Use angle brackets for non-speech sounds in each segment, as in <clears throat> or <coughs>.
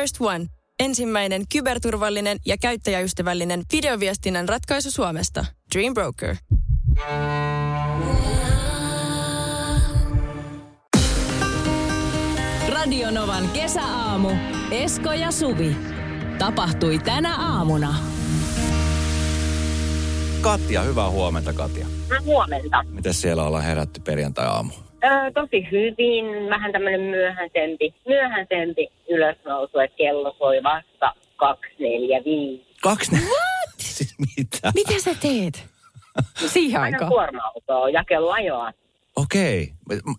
First One. Ensimmäinen kyberturvallinen ja käyttäjäystävällinen videoviestinnän ratkaisu Suomesta. Dream Broker. Radionovan kesäaamu. Esko ja Suvi. Tapahtui tänä aamuna. Katja, hyvää huomenta Katja. Huomenta. Miten siellä ollaan herätty perjantai-aamu? Öö, tosi hyvin, vähän tämmöinen myöhäisempi, myöhäisempi ylösnousu, että kello soi vasta 245. Kaksi ne... What? <laughs> Siis mitä? Mitä sä teet? Siihen Aina aikaan. kuorma-autoa, jakeluajoa. Okei.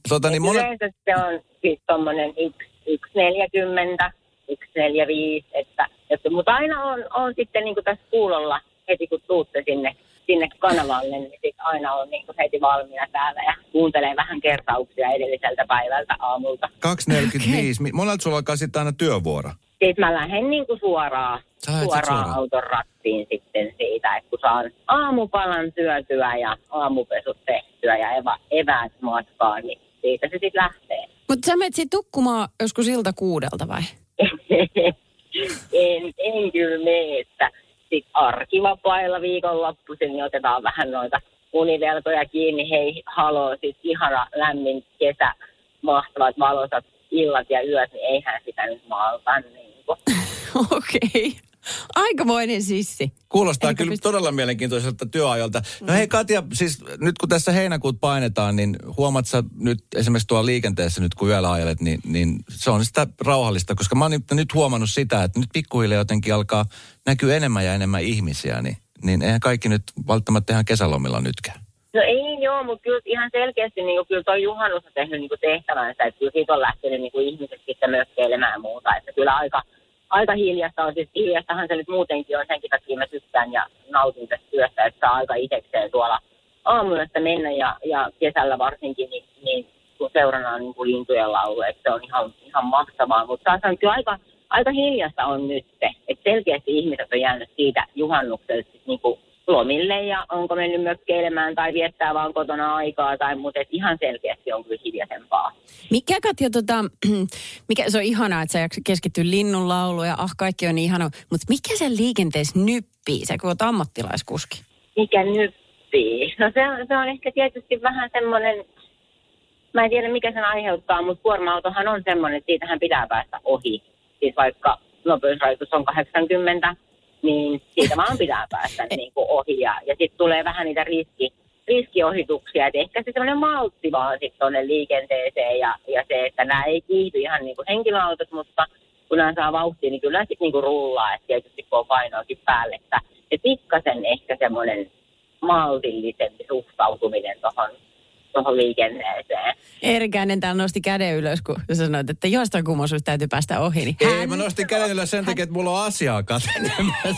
Tota, niin Niin monet... Yleensä se on siis tommonen 1,40, 1,45, että, että, mutta aina on, on sitten niin kuin tässä kuulolla heti kun tuutte sinne, sinne kanavalle, niin sit aina on niin heti valmiina täällä ja kuuntelee vähän kertauksia edelliseltä päivältä aamulta. 2.45. Okay. Monelta sulla alkaa sitten aina työvuoro. Sitten mä lähden niin kuin suoraan, suoraan, suoraan? auton rattiin sitten siitä, että kun saan aamupalan syötyä ja aamupesut tehtyä ja eva, eväät matkaan, niin siitä se sitten lähtee. Mutta sä menet sit tukkumaan joskus ilta kuudelta vai? <laughs> en, en kyllä mene, että sitten arkivapailla viikonloppuisin niin otetaan vähän noita univelkoja kiinni. Hei, haloo, siis ihana lämmin kesä, mahtavat valosat illat ja yöt, niin eihän sitä nyt malta niin. <laughs> Okei. Aikamoinen sissi. Kuulostaa Elikö kyllä pist- todella mielenkiintoiselta työajalta. No hei Katja, siis nyt kun tässä heinäkuut painetaan, niin huomaat sä nyt esimerkiksi tuolla liikenteessä nyt kun yöllä ajelet, niin, niin se on sitä rauhallista, koska mä oon nyt- nyt huomannut sitä, että nyt pikkuhiljaa jotenkin alkaa näkyä enemmän ja enemmän ihmisiä, niin, niin eihän kaikki nyt välttämättä ihan kesälomilla nytkään. No ei joo, mutta kyllä ihan selkeästi niin kuin, kyllä toi juhannus on tehnyt niin kuin tehtävänsä, että kyllä siitä on lähtenyt niin kuin ihmiset sitten mökkeilemään ja muuta, että kyllä aika, aika hiljasta on, siis hiljastahan se nyt muutenkin on, senkin takia mä tykkään ja nautin tästä työstä, että saa aika itsekseen tuolla aamuyöstä mennä ja, ja kesällä varsinkin, niin, niin kun seurana niin kuin lintujen laulu, että se on ihan, ihan mahtavaa, mutta taas on kyllä aika, aika hiljasta on nyt se, että selkeästi ihmiset on jäänyt siitä juhannukselta sit niin kuin lomille ja onko mennyt mökkeilemään tai viettää vaan kotona aikaa tai mutta et ihan selkeästi on kyllä hiljaisempaa. Mikä Katja, tota, <clears throat> mikä, se on ihanaa, että sä jaksat keskittyä linnun lauluun ja ah, kaikki on niin ihanaa. Mutta mikä sen liikenteessä nyppii, sä kun oot ammattilaiskuski? Mikä nyppii? No se on, se on ehkä tietysti vähän semmoinen, mä en tiedä mikä sen aiheuttaa, mutta kuorma-autohan on semmoinen, että siitähän pitää päästä ohi. Siis vaikka nopeusrajoitus on 80, niin siitä vaan pitää päästä niin kuin ohi. Ja, ja sitten tulee vähän niitä riski, riskiohituksia, että ehkä se semmoinen maltti vaan sitten tuonne liikenteeseen ja, ja se, että nämä ei kiihdy ihan niin kuin henkilöautot, mutta kun nämä saa vauhtia, niin kyllä sitten niin kuin rullaa, että tietysti kun on painoakin päälle, että et pikkasen ehkä semmoinen maltillisempi suhtautuminen tuohon tohon liikenteeseen. Erikäinen täällä nosti käden ylös, kun sä sanoit, että jostain kummoisuus täytyy päästä ohi. Niin Ei, hän- mä nostin käden ylös sen takia, että mulla on asiaa Katja.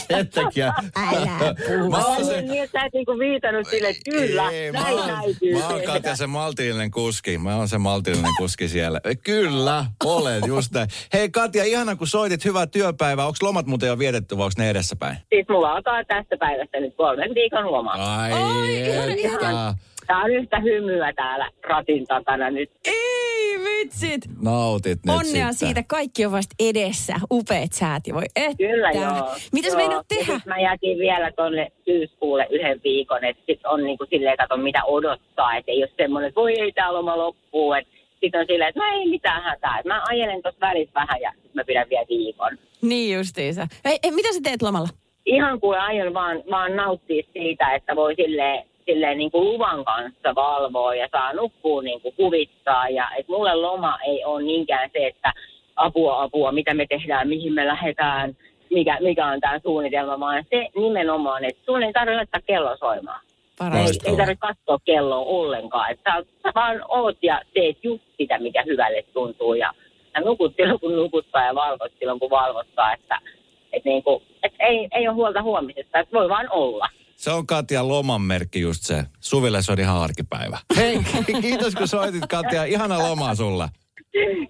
sen takia. Älä puhu. Mä oon Ai se, niin, että sä et niinku viitannut sille, että kyllä, Ei, mä näin oon, täytyy mä oon. Katja se maltillinen kuski. Mä oon se maltillinen kuski siellä. Kyllä, olet just näin. Hei Katja, ihana kun soitit, hyvää työpäivää. Onko lomat muuten jo vietetty vai onko ne edessäpäin? Siis mulla alkaa tästä päivästä nyt kolmen viikon loma. Ai, Oi, ihana, että. ihana. Tää on yhtä hymyä täällä ratin takana nyt. Ei vitsit. Nautit nyt Onnea sitten. siitä, kaikki on vasta edessä. Upeat säät voi että. Kyllä joo. Mitäs joo. meinaat tehdä? mä jätin vielä tonne syyskuulle yhden viikon, että sit on niinku silleen, kato mitä odottaa, että ei ole semmoinen, että voi ei tää loma loppuu, että sitten on silleen, että no ei mitään hätää, mä ajelen tuossa välissä vähän ja sit mä pidän vielä viikon. Niin justiinsa. Ei, ei, mitä sä teet lomalla? ihan kuin aion vaan, vaan nauttia siitä, että voi silleen, silleen niin kuin luvan kanssa valvoa ja saa nukkua niin kuin kuvittaa. Ja että mulle loma ei ole niinkään se, että apua, apua, mitä me tehdään, mihin me lähdetään, mikä, mikä on tämä suunnitelma, vaan se nimenomaan, että sun ei tarvitse laittaa kello soimaan. Ei, ei tarvitse katsoa kelloa ollenkaan. Että sä, sä vaan oot ja teet just sitä, mikä hyvälle tuntuu. Ja, ja nukut silloin, kun nukuttaa ja valvot silloin, kun valvottaa. Että, et niinku, et ei, ei ole huolta huomisesta, että voi vaan olla. Se on Katja loman merkki just se. Suville se on ihan arkipäivä. Hei, kiitos kun soitit Katja. Ihana lomaa sulle.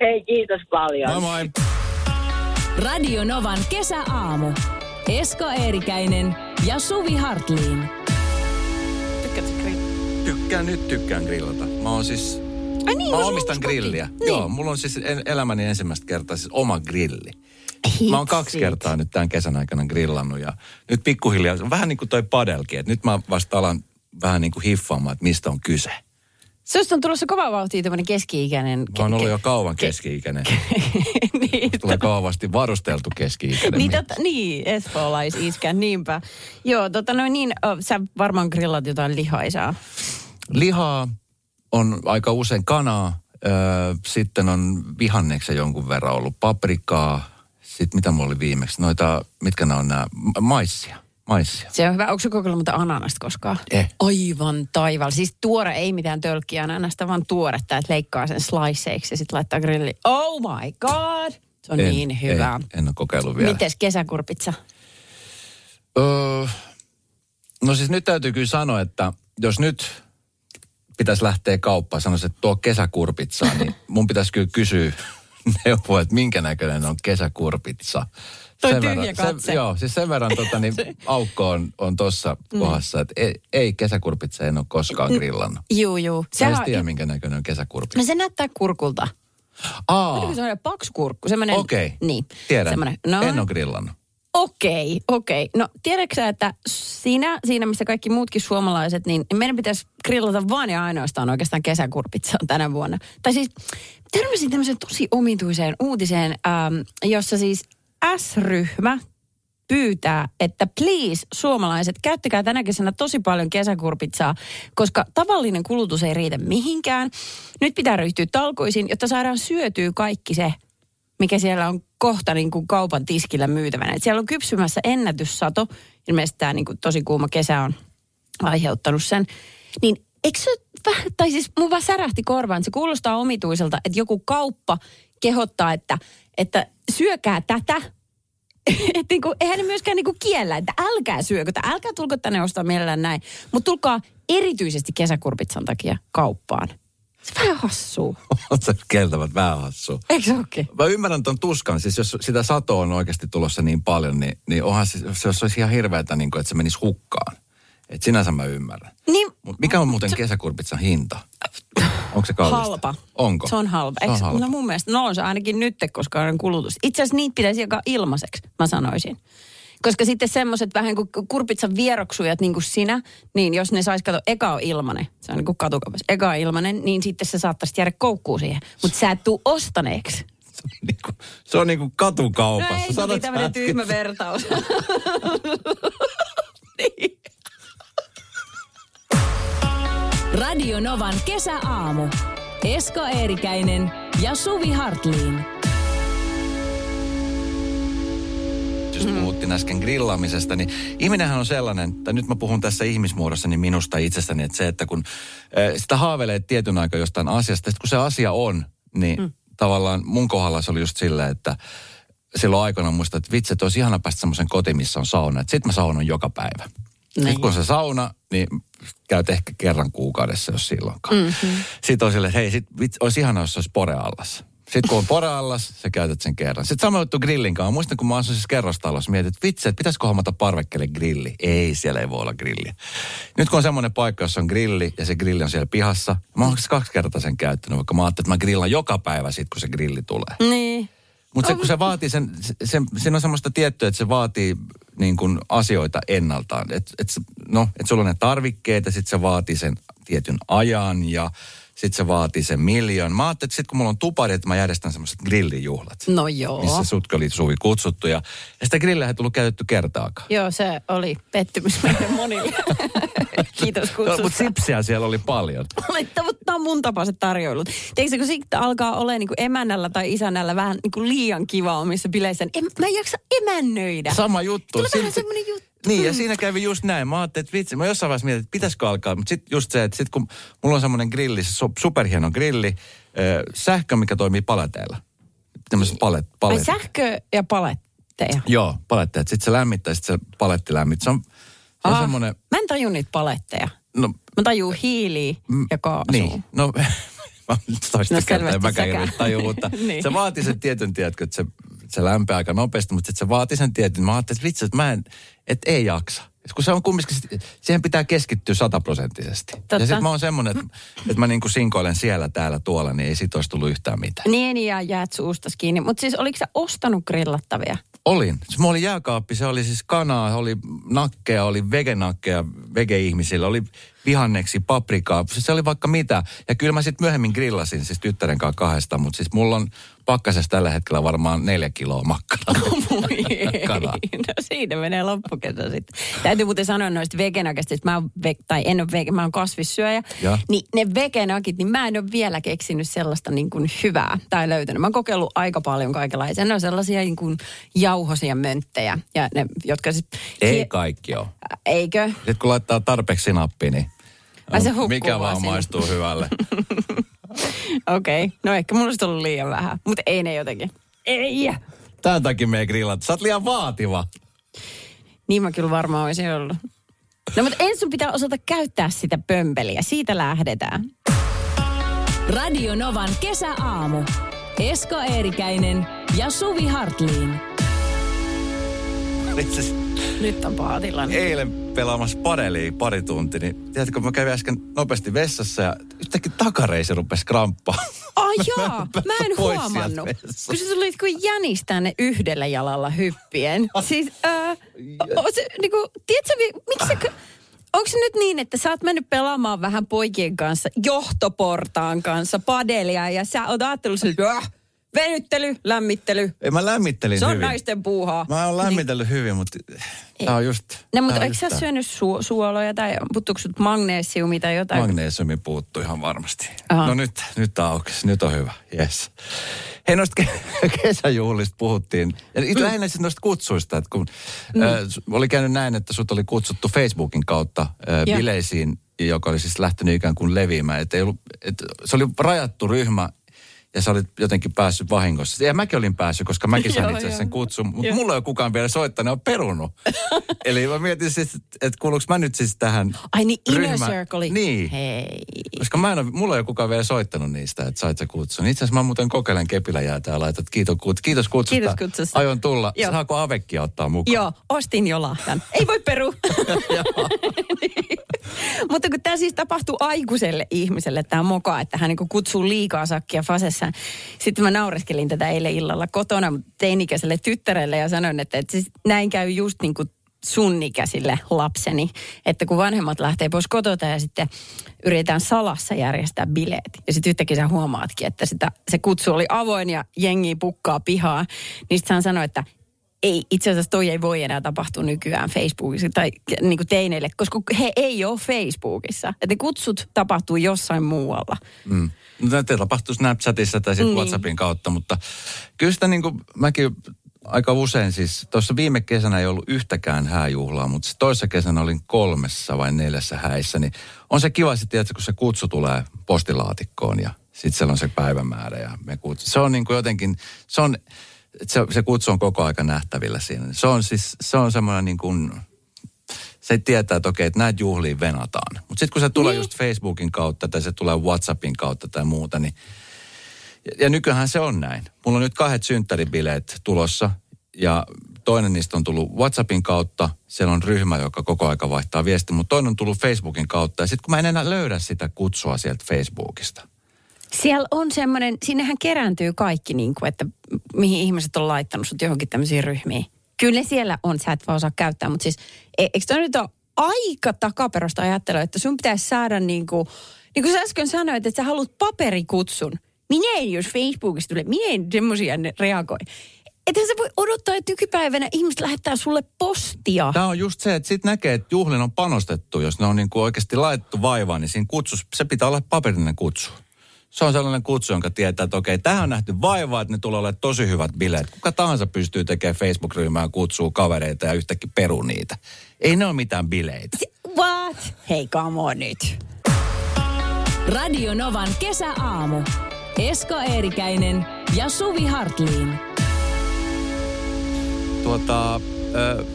Hei, kiitos paljon. Moi moi. Radio Novan kesäaamu. Esko Eerikäinen ja Suvi Hartliin. Tykkäätkö? Tykkään nyt, tykkään grillata. Mä oon siis Ai niin, Mä omistan grilliä. koti. Joo, mulla on siis en, elämäni ensimmäistä kertaa siis oma grilli. Mä oon kaksi Hitsit. kertaa nyt tämän kesän aikana grillannut ja nyt pikkuhiljaa, vähän niin kuin toi padelkin, että nyt mä vasta alan vähän niin kuin hiffaamaan, että mistä on kyse. Susta on tulossa kova vauhtia tämmöinen keski-ikäinen. Mä oon ollut jo kauan keski-ikäinen. <laughs> niin, Tulee kauavasti varusteltu keski-ikäinen. niin, tota, niin, espoolaisiskä, niinpä. Joo, tota noin niin, oh, sä varmaan grillat jotain lihaisaa. Lihaa on aika usein kanaa, öö, sitten on vihanneksen jonkun verran ollut paprikaa, sitten mitä mulla oli viimeksi, noita, mitkä nämä on nämä, Ma- maissia, maissia. Se on hyvä. Onko se kokeillut muuta ananasta koskaan? Eh. Aivan taival. Siis tuore, ei mitään tölkkiä ananasta, vaan tuoretta, että leikkaa sen sliceiksi ja sitten laittaa grilliin. Oh my god! Se on En- niin hyvä. En, en ole kokeillut vielä. Mites kesäkurpitsa? Öö, no siis nyt täytyy kyllä sanoa, että jos nyt pitäisi lähteä kauppaan, sanoisin, että tuo kesäkurpitsaa, niin mun pitäisi kyllä kysyä neuvoa, että minkä näköinen on kesäkurpitsa. Toi Sen tyhjä verran, katse. sen, joo, siis sen verran tota, niin <laughs> aukko on, on tuossa Mm. kohdassa, että ei, ei kesäkurpitsa en ole koskaan grillannut. Juu, juu. Sehän en on- tiedä, minkä näköinen on kesäkurpitsa. No se näyttää kurkulta. Aa, Oliko semmoinen paksu kurkku? Semmoinen, okei. Okay. Niin. Tiedän. Semmoinen, no, En ole grillannut. Okei, okei. No tiedätkö että siinä, siinä missä kaikki muutkin suomalaiset, niin meidän pitäisi grillata vaan ja ainoastaan oikeastaan kesäkurpitsaa tänä vuonna. Tai siis törmäsin tämmöiseen tosi omituiseen uutiseen, ähm, jossa siis S-ryhmä pyytää, että please suomalaiset, käyttäkää tänä kesänä tosi paljon kesäkurpitsaa, koska tavallinen kulutus ei riitä mihinkään. Nyt pitää ryhtyä talkoisiin, jotta saadaan syötyä kaikki se, mikä siellä on kohta niin kuin kaupan tiskillä myytävänä. Et siellä on kypsymässä ennätyssato. Ilmeisesti tämä niin kuin tosi kuuma kesä on aiheuttanut sen. Niin eikö se vähän, tai siis mun vaan särähti korvaan, se kuulostaa omituiselta, että joku kauppa kehottaa, että, että syökää tätä. <laughs> että niinku, eihän ne myöskään niinku kiellä, että älkää syökö, tai älkää tulko tänne ostaa mielellään näin. Mutta tulkaa erityisesti kesäkurpitsan takia kauppaan. Se vähän hassua. On se kieltävät vähän hassua. Eikö se ookin? Mä ymmärrän ton tuskan, siis jos sitä satoa on oikeasti tulossa niin paljon, niin, niin onhan se, se, se olisi ihan hirveätä, niin kuin, että se menisi hukkaan. Et sinänsä mä ymmärrän. Niin, Mut mikä on muuten kesäkurpitsan hinta? Onko se kallista? halpa. Onko? Se on halpa. Se on Eikö- halpa. No mun mielestä, no on se ainakin nyt, koska on kulutus. Itse asiassa niitä pitäisi jakaa ilmaiseksi, mä sanoisin. Koska sitten semmoiset vähän kuin kurpitsan vieroksujat niin kuin sinä, niin jos ne sais kato, eka on ilmanen, se on niin kuin katukaupassa, eka on ilmanen, niin sitten se saattaisi jäädä koukkuun siihen. Mutta sä et tuu ostaneeksi. Se on niinku, se on niinku katukaupassa. No ei, se oli sä tämmöinen tyhmä vertaus. <laughs> niin. Radio Novan kesäaamu. Esko Eerikäinen ja Suvi Hartliin. Jos puhuttiin äsken grillaamisesta, niin ihminenhän on sellainen, että nyt mä puhun tässä ihmismuodossa niin minusta itsestäni, että se, että kun äh, sitä haaveilee tietyn aikaa jostain asiasta, sitten kun se asia on, niin mm. tavallaan mun kohdalla se oli just silleen, että silloin aikana muistan, että vitsi, että olisi ihana päästä semmoisen kotiin, missä on sauna. Että sit mä saunon joka päivä. Niin. Sitten kun on se sauna, niin käyt ehkä kerran kuukaudessa, jos silloinkaan. Mm-hmm. Sitten on silleen, että hei, sit, vitsi, olisi ihana, jos se olisi poreallas. Sitten kun on poreallas, sä käytät sen kerran. Sitten sama juttu grillin kanssa. Muistan, kun mä asuin siis kerrostalossa, mietin, että vitsi, että pitäisikö hommata parvekkeelle grilli. Ei, siellä ei voi olla grilli. Nyt kun on semmoinen paikka, jossa on grilli ja se grilli on siellä pihassa, mä oon kaksi kertaa sen käyttänyt, vaikka mä ajattelin, että mä grillan joka päivä sit, kun se grilli tulee. niin. Mutta se, kun se vaatii sen, se, siinä on semmoista tiettyä, että se vaatii niin kuin asioita ennaltaan. Että et, no, et sulla on ne tarvikkeet ja sitten se vaatii sen tietyn ajan ja sitten se vaatii sen miljoon. Mä ajattelin, että sitten kun mulla on tupari, että mä järjestän semmoiset grillijuhlat. No joo. Missä sutkin oli Suvi kutsuttu ja, ja sitä grilliä ei tullut käytetty kertaakaan. Joo, se oli pettymys meille monille. <laughs> Kiitos No, kutsusta. mutta sipsiä siellä oli paljon. Mutta tämä on mun tapaiset tarjoilut. Tiedätkö, kun siitä alkaa olemaan niin emännällä tai isännällä vähän niin kuin liian kiva omissa bileissä, niin en, mä en jaksa emännöidä. Sama juttu. Tulee vähän semmoinen juttu. Niin, ja siinä kävi just näin. Mä ajattelin, että vitsi, mä jossain vaiheessa mietin, että pitäisikö alkaa. Mutta sitten just se, että sit kun mulla on semmoinen grilli, se superhieno grilli, äh, sähkö, mikä toimii paleteilla. Tämmöiset palet, palet. sähkö ja paletteja. Joo, paletteet. Sitten se lämmittää, sitten se paletti lämmittää. Se on, se on Ah, semmoinen, Mä en tajun niitä paletteja. no, Mä tajun hiiliä ja kaasua. niin, no, <laughs> mä toista No kertaa en mäkään säkään. nyt taju, mutta <laughs> Niin. se vaatii sen tietyn, tiedätkö, että se, se lämpää aika nopeasti, mutta sitten se vaatii sen tietyn. Mä ajattelin, että vitsi, että mä en, että ei jaksa. Kun se on kumminkin, siihen pitää keskittyä sataprosenttisesti. Ja sitten mä oon semmonen, että, että mä niinku sinkoilen siellä, täällä, tuolla, niin ei sit olisi tullut yhtään mitään. Niin ja jäät suustas kiinni. Mutta siis oliko sä ostanut grillattavia? Olin. Se mulla oli jääkaappi, se oli siis kanaa, oli nakkeja, oli vegenakkeja vege-ihmisillä, oli vihanneksi, paprikaa, siis se oli vaikka mitä. Ja kyllä mä sitten myöhemmin grillasin siis tyttären kanssa kahdesta, mutta siis mulla on pakkasessa tällä hetkellä varmaan neljä kiloa makkaraa. <laughs> Kanaa. no siinä menee loppukesä sitten. Täytyy muuten sanoa noista vegenakista, että mä oon, ve- tai en ole vege, mä oon kasvissyöjä. Ja. Niin ne vegenakit, niin mä en ole vielä keksinyt sellaista niin kuin hyvää tai löytänyt. Mä oon kokeillut aika paljon kaikenlaisia. Ne on sellaisia niin kuin jauhosia mönttejä. Ja ne, jotka siis... Ei kaikki ole. Eikö? Sitten kun laittaa tarpeeksi sinappia, niin Ai se mikä vaan sinne. maistuu hyvälle. <laughs> Okei. Okay. No ehkä mulla olisi ollut liian vähän. Mutta ei ne jotenkin. Ei. Tämän takia me ei grillata. Sä oot liian vaativa. Niin mä kyllä varmaan olisin ollut. No mutta ensin sun pitää osata käyttää sitä pömpeliä. Siitä lähdetään. Radio Novan kesäaamu. Esko Eerikäinen ja Suvi Hartliin. Itse Nyt on paha tilanne. eilen pelaamassa padelia pari tuntia, niin tiedätkö, mä kävin äsken nopeasti vessassa ja yhtäkkiä takareisi rupesi kramppaa. Ai <laughs> jaa, mä en Pois sieltä huomannut. Kun sä tulit kuin jänistää ne yhdellä jalalla hyppien. <laughs> Siis, äh, o, se, niinku, tiedätkö, mi- miksi sä, onko se nyt niin, että sä oot mennyt pelaamaan vähän poikien kanssa, johtoportaan kanssa, padelia, ja sä oot ajatellut, että äh, venyttely, lämmittely, Ei, mä lämmittelin se on hyvin. naisten puuhaa. Mä oon lämmitellyt hyvin, mutta tää on just... No, mutta eikö sä syönyt su- suoloja tai puuttuuko sut magneesiumia tai jotain? Magnesiumi puuttuu ihan varmasti. Aha. No nyt, nyt aukesi, nyt on hyvä, yes. Hei noista ke- <laughs> kesäjuhlista puhuttiin. Ja mm. lähinnä sitten noista kutsuista, että kun mm. äh, oli käynyt näin, että sut oli kutsuttu Facebookin kautta äh, bileisiin, joka oli siis lähtenyt ikään kuin leviämään. Et ei ollut, et se oli rajattu ryhmä ja sä olit jotenkin päässyt vahingossa. Ja mäkin olin päässyt, koska mäkin sain itse sen kutsun. Mutta mulla ei ole kukaan vielä soittanut, on perunut. <laughs> Eli mä mietin siis, että et kuuluuko mä nyt siis tähän Ai niin, inner ryhmä- circle. Niin. Hei. Koska mä en ole, mulla ei ole kukaan vielä soittanut niistä, että sait sä kutsun. Itse asiassa mä muuten kokeilen kepillä jäätä ja laitat kiitos, kut, kiitos kutsusta. Kiitos kutsusta. Aion tulla. Joo. Saako Avekkia ottaa mukaan? Joo, ostin jo lahjan. Ei voi peru. <laughs> <laughs> Mutta kun tämä siis tapahtuu aikuiselle ihmiselle, tämä moka, että hän niinku kutsuu liikaa sakkia fasessa. Sitten mä naureskelin tätä eilen illalla kotona teinikäiselle tyttärelle ja sanoin, että, että siis näin käy just niin kuin sun ikäisille lapseni. Että kun vanhemmat lähtee pois kotota ja sitten yritetään salassa järjestää bileet. Ja sitten yhtäkkiä sä huomaatkin, että sitä, se kutsu oli avoin ja jengi pukkaa pihaa. Niin sitten hän sanoi, että ei, itse asiassa toi ei voi enää tapahtua nykyään Facebookissa tai niin kuin teineille, koska he ei ole Facebookissa. Että ne kutsut tapahtuu jossain muualla. Mm. No, tämä tapahtuu Snapchatissa tai sitten Niin. WhatsAppin kautta, mutta kyllä sitä niin kuin mäkin aika usein siis, tuossa viime kesänä ei ollut yhtäkään hääjuhlaa, mutta se toissa kesänä olin kolmessa vai neljässä häissä, niin on se kiva sitten, että kun se kutsu tulee postilaatikkoon ja sitten siellä on se päivämäärä ja me kutsu. Se on niin kuin jotenkin, se on, se, se kutsu on koko aika nähtävillä siinä. Se on siis, se on semmoinen niin kuin, se tietää, että okei, että näitä juhliin venataan. Mutta sitten kun se tulee niin. just Facebookin kautta tai se tulee WhatsAppin kautta tai muuta, niin ja, ja nykyään se on näin. Mulla on nyt kahdet synttäribileet tulossa ja toinen niistä on tullut WhatsAppin kautta. Siellä on ryhmä, joka koko aika vaihtaa viestiä, mutta toinen on tullut Facebookin kautta. Ja sitten kun mä en enää löydä sitä kutsua sieltä Facebookista. Siellä on semmoinen, sinnehän kerääntyy kaikki, niin kuin, että mihin ihmiset on laittanut sut johonkin tämmöisiin ryhmiin. Kyllä siellä on, sä et vaan osaa käyttää, mutta siis e- eikö toi nyt ole aika takaperosta ajattelua, että sun pitäisi saada niin kuin, niin kuin sä äsken sanoit, että sä haluat paperikutsun. Minä en, jos Facebookista tulee, minä en semmoisia reagoi. Että sä voi odottaa, että nykypäivänä ihmiset lähettää sulle postia. Tämä on just se, että sitten näkee, että juhlin on panostettu. Jos ne on niin kuin oikeasti laitettu vaivaan, niin siinä kutsus, se pitää olla paperinen kutsu. Se on sellainen kutsu, jonka tietää, että okei, tähän on nähty vaivaa, että ne tulee olemaan tosi hyvät bileet. Kuka tahansa pystyy tekemään Facebook-ryhmään kutsuu kavereita ja yhtäkkiä peru niitä. Ei ne ole mitään bileitä. What? Hei, come on nyt. Radio Novan kesäaamu. Esko Eerikäinen ja Suvi Hartliin. Tuota,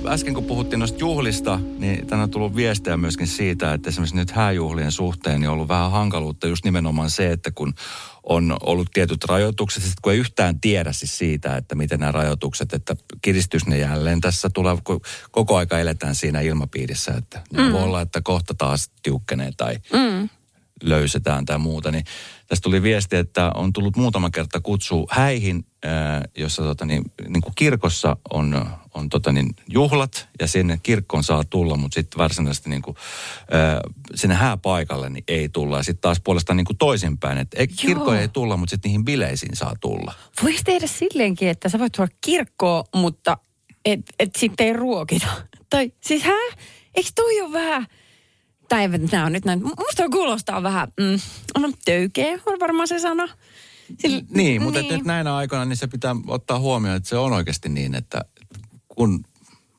äsken kun puhuttiin noista juhlista, niin tänään on tullut viestejä myöskin siitä, että esimerkiksi nyt hääjuhlien suhteen niin on ollut vähän hankaluutta just nimenomaan se, että kun on ollut tietyt rajoitukset, sit kun ei yhtään tiedä siis siitä, että miten nämä rajoitukset, että kiristys ne jälleen tässä tulee, kun koko aika eletään siinä ilmapiirissä, että mm. voi olla, että kohta taas tiukkenee tai mm. Löysetään tai muuta, niin tästä tuli viesti, että on tullut muutama kerta kutsu häihin, jossa tota, niin, niin kuin kirkossa on, on tota, niin, juhlat ja sinne kirkkoon saa tulla, mutta sitten varsinaisesti niin kuin, sinne hääpaikalle niin ei tulla. Ja sitten taas puolestaan niin kuin toisinpäin, että ei, kirkko ei tulla, mutta sitten niihin bileisiin saa tulla. Voisi tehdä silleenkin, että sä voit tulla kirkkoon, mutta et, et sitten ei ruokita. Tai siis hää? Eikö toi ole vähän tai nämä on nyt näin, musta kuulostaa vähän, mm, no töykeä on varmaan se sana. Sillä, niin, mutta niin. nyt näinä aikoina niin se pitää ottaa huomioon, että se on oikeasti niin, että kun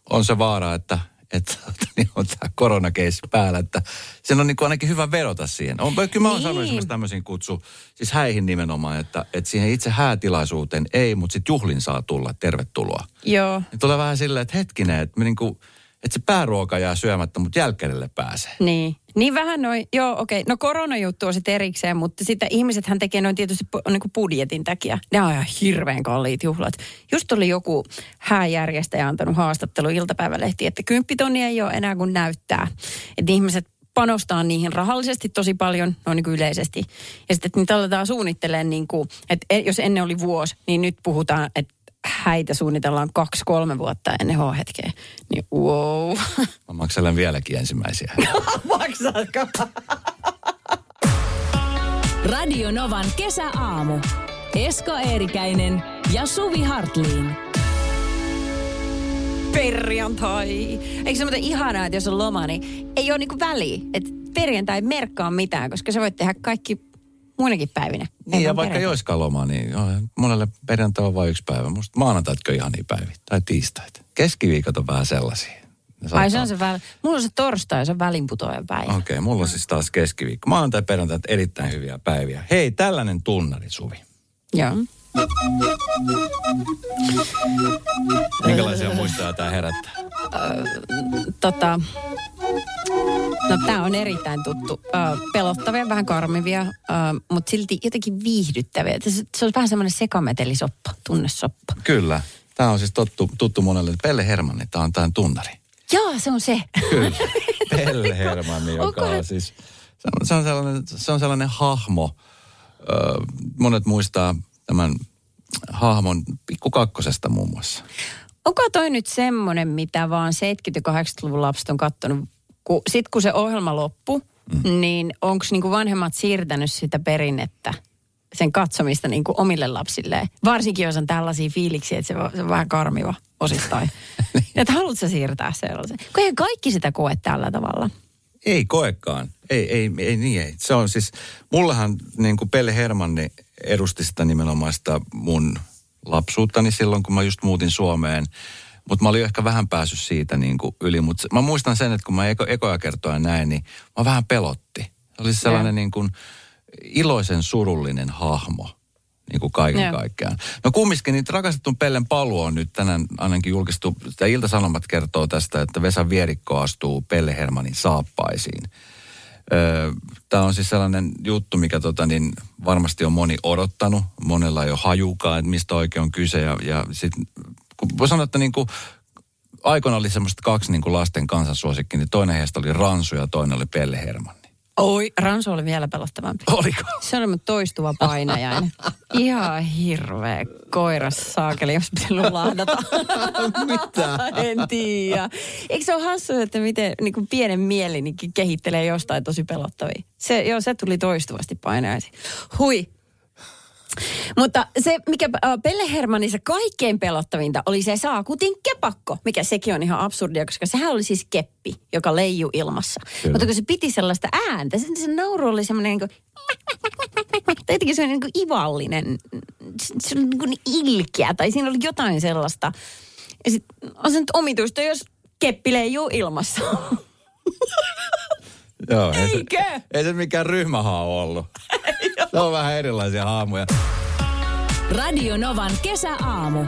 on se vaara, että että <laughs> niin on tämä koronakeissi päällä, että sen on niin kuin ainakin hyvä vedota siihen. On, kyllä mä oon niin. sanonut esimerkiksi tämmöisiin kutsu, siis häihin nimenomaan, että, että siihen itse häätilaisuuteen ei, mutta sitten juhlin saa tulla, tervetuloa. Joo. Ja tulee vähän silleen, että hetkinen, että me niin kuin, että se pääruoka jää syömättä, mutta jälkkädelle pääsee. Niin. Niin vähän noin, joo okei. Okay. No koronajuttu on sitten erikseen, mutta sitten ihmisethän tekee noin tietysti niin kuin budjetin takia. Ne on ihan hirveän kalliit juhlat. Just oli joku hääjärjestäjä antanut haastattelu iltapäivälehti, että kymppitonni ei ole enää kuin näyttää. Että ihmiset panostaa niihin rahallisesti tosi paljon, noin niin kuin yleisesti. Ja sitten että niitä aletaan suunnittelemaan, niin kuin, että e, jos ennen oli vuosi, niin nyt puhutaan, että häitä suunnitellaan kaksi-kolme vuotta ennen H-hetkeä. Niin wow. Mä makselen vieläkin ensimmäisiä. <laughs> Maksatko? Radio Novan kesäaamu. Esko Eerikäinen ja Suvi Hartliin. Perjantai. Eikö se muuten ihanaa, että jos on loma, niin ei ole niinku väliä. Että perjantai merkkaa mitään, koska sä voit tehdä kaikki muinakin päivinä. Niin, ja vaikka ei olisikaan lomaa, niin monelle perjantai on vain yksi päivä. Musta maanantaitko ihan niin päiviä, tai tiistait. Keskiviikot on vähän sellaisia. Ai se on se väl... Mulla on se torstai, se on välinputoajan päivä. Okei, okay, mulla on siis taas keskiviikko. Maanantai, perjantai, erittäin hyviä päiviä. Hei, tällainen tunnari, Suvi. Joo. Minkälaisia muistoja tämä herättää? tota, no tämä on erittäin tuttu. pelottavia, vähän karmivia, mutta silti jotenkin viihdyttäviä. Se, se on vähän semmoinen sekametelisoppa, tunnesoppa. Kyllä. Tämä on siis tuttu, tuttu monelle. Pelle Hermanni, tämä on tämän tunnari. Joo, se on se. Kyllä. <laughs> Pelle Hermanni, joka on siis... Se on, se on, sellainen, se on sellainen hahmo. monet muistaa tämän hahmon pikku kakkosesta muun muassa. Onko toi nyt semmoinen, mitä vaan 70- ja 80-luvun lapset on kattonut? Kun, Sitten kun se ohjelma loppui, mm. niin onko niinku vanhemmat siirtänyt sitä perinnettä, sen katsomista niinku omille lapsilleen? Varsinkin jos on tällaisia fiiliksiä, että se on, se on vähän karmiva osittain. <laughs> niin. Että haluatko siirtää sellaisen? Kun eihän kaikki sitä koe tällä tavalla. Ei koekaan. Ei, ei, ei niin ei. Se on siis, mullahan niin kuin Pelle Hermanni edusti sitä nimenomaan sitä mun lapsuuttani silloin, kun mä just muutin Suomeen. Mutta mä olin ehkä vähän päässyt siitä niin kuin yli. Mutta mä muistan sen, että kun mä eko, ekoja kertoja näin, niin mä vähän pelotti. Se oli sellainen niin kuin iloisen surullinen hahmo niin kuin kaiken yeah. kaikkiaan. No kumminkin, niin rakastetun Pellen paluu on nyt tänään ainakin julkistu. Tämä Ilta-Sanomat kertoo tästä, että Vesa Vierikko astuu Pelle Hermanin saappaisiin. Tämä on siis sellainen juttu, mikä tota, niin varmasti on moni odottanut. Monella ei ole hajukaan, että mistä oikein on kyse. Ja, ja sit, kun voi sanoa, että niin kuin, aikoina oli semmoista kaksi niin kuin lasten kansansuosikki, niin toinen heistä oli Ransu ja toinen oli Pelle Herman. Oi, Ransu oli vielä pelottavampi. Oliko? Se oli mun toistuva painajainen. Ihan hirveä koiras saakeli, jos pitää lahdata. Mitä? en tiedä. Eikö se ole hassu, että miten niin kuin pienen mieli kehittelee jostain tosi pelottavia? Se, joo, se tuli toistuvasti painajaisi. Hui, mutta se, mikä Pelle Hermanissa kaikkein pelottavinta, oli se saakutin kepakko, mikä sekin on ihan absurdia, koska sehän oli siis keppi, joka leijui ilmassa. Kyllä. Mutta kun se piti sellaista ääntä, se, se nauru oli semmoinen niin kuin, tai jotenkin se niin kuin ivallinen, se oli niin kuin ilkeä, tai siinä oli jotain sellaista. Ja sit on se nyt omituista, jos keppi leijuu ilmassa. Joo, ei se, ei se mikään ryhmähaa ollut. Se on vähän erilaisia haamuja. Radio Novan kesäaamu.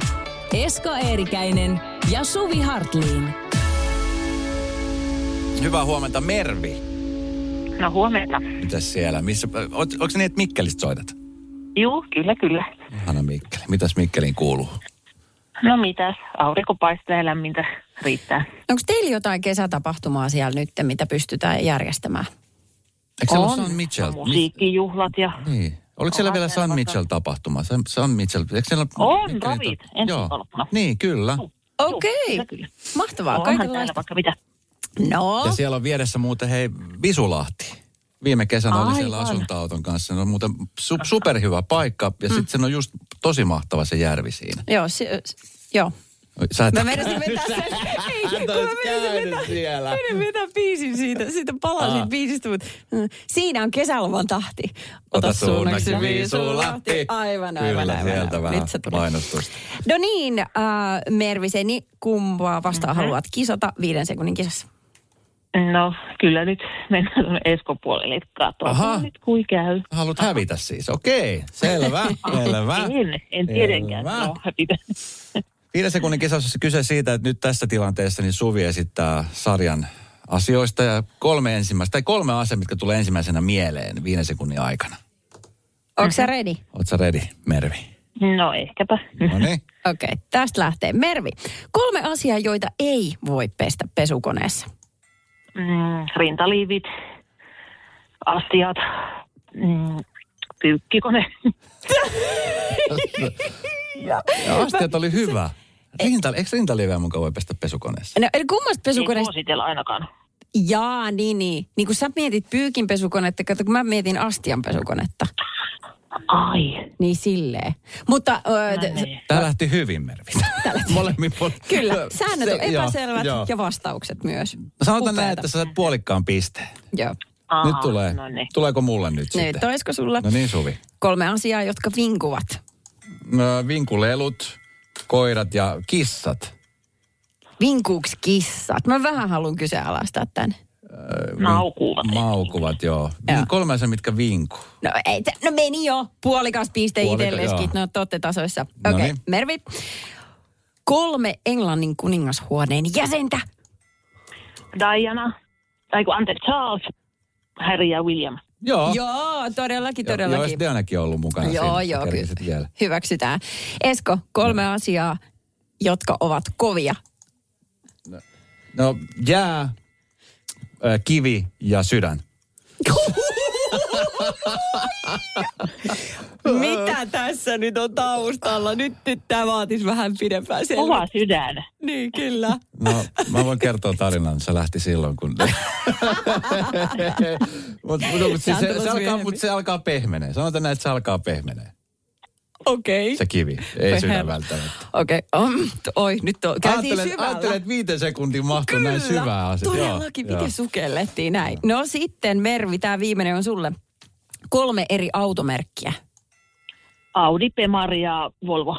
Esko Eerikäinen ja Suvi Hartliin. Hyvää huomenta, Mervi. No huomenta. Mitäs siellä? Missä, oot, onko se niin, että Mikkelistä soitat? Juu, kyllä, kyllä. Ihana Mikkeli. Mitäs Mikkeliin kuuluu? No mitäs, aurinko paistaa ja lämmintä riittää. Onko teillä jotain kesätapahtumaa siellä nyt, mitä pystytään järjestämään? Eikö siellä On. San Mitchell? Musiikkijuhlat ja... Niin. Oliko siellä vielä San Mitchell-tapahtuma? San, San Mitchell, eikö siellä On, Mikkelin ravit, ensi Joo. viikonloppuna. Niin, kyllä. Okei, kyllä. mahtavaa. Onhan täällä Kaikenlaista. vaikka mitä. No, Ja siellä on vieressä muuten, hei, Visulahti. Viime kesänä oli siellä Aivan. asuntoauton kanssa. Se on muuten su- superhyvä paikka ja sitten se on just tosi mahtava se järvi siinä. joo, si- joo. Sä et Mä menisin vetää sen, ei, kun mä menisin vetää, siellä. menin vetää biisin siitä, siitä palaa siitä biisistä, mutta mm, siinä on kesäloman tahti. Ota suunnaksi Viisulahti. Aivan, aivan, Kyllä, aivan. sieltä aivan. vähän Nyt se tuli. mainostusta. No niin, äh, Merviseni, kumpaa vastaan Mhm. haluat kisata viiden sekunnin kisassa? No, kyllä nyt mennään tuonne Eskon puolelle, että Aha. katsotaan nyt kui käy. Haluat hävitä siis, okei, selvä, <laughs> selvä. En, en tietenkään. Selvä. No, hävitä. Viiden sekunnin kisassa se kyse siitä, että nyt tässä tilanteessa niin Suvi esittää sarjan asioista ja kolme ensimmäistä, tai kolme asiaa, mitkä tulee ensimmäisenä mieleen viiden sekunnin aikana. Onko sä ready? Oletko ready, Mervi? No ehkäpä. No niin. <laughs> Okei, okay, tästä lähtee. Mervi, kolme asiaa, joita ei voi pestä pesukoneessa. Mm, rintaliivit, astiat, mm, pyykkikone. <laughs> Ja astiat oli hyvä. <laughs> Rinta, eikö rintaliiveä mukaan voi pestä pesukoneessa? No, eli kummasta Ei pesukoneesta? suositella ainakaan. Jaa, niin, niin. Niin kun sä mietit pyykin pesukonetta, kato kun mä mietin astian pesukonetta. Ai. Niin silleen. Mutta öö, t-. Tämä lähti hyvin, Mervi. Molemmin puolin. kyllä, säännöt on Se- joo, epäselvät joo. ja vastaukset myös. No Sanotaan näin, että sä saat puolikkaan pisteen. Joo. Aha, nyt tulee. No niin. Tuleeko mulle nyt Nyt sitten? olisiko sulla No niin, Suvi. kolme asiaa, jotka vinkuvat? No, vinkulelut, koirat ja kissat. Vinkuuks kissat? Mä vähän haluan kyseenalaistaa tän. Naukuvat. Maukuvat, joo. Joo. Kolme asiaa, mitkä vinku. No, ei, no meni jo. Puolikas piste Puolika- itselleskin. joo. No te ootte tasoissa. No Okei, niin. okay, Mervi. Kolme Englannin kuningashuoneen jäsentä. Diana, tai kun anteeksi, Charles, Harry ja William. Joo. Joo, todellakin, Joo, Joo, todellakin. olisi Dianakin ollut mukana Joo, siinä. joo, kyllä. vielä. Hyväksytään. Esko, kolme asiaa, jotka ovat kovia. No, jää, ö, kivi ja sydän. <laughs> Mitä tässä nyt on taustalla? Nyt, nyt tämä vaatisi vähän pidempään Kova sydän. Niin, kyllä. No, mä voin kertoa tarinan. Se lähti silloin, kun... <laughs> Mutta mut, mut, siis se, se, alkaa, mut se alkaa pehmenee. Sanotaan näin, että se alkaa pehmenee. Okei. Se kivi, ei sydän välttämättä. Okei. Um, oi, nyt on, käytiin Ajattelet, syvällä. ajattelet, että viiten sekuntin mahtuu näin syvää asiaa. todellakin. Miten sukellettiin näin? No sitten Mervi, tämä viimeinen on sulle. Kolme eri automerkkiä. Audi, Pemari ja Volvo.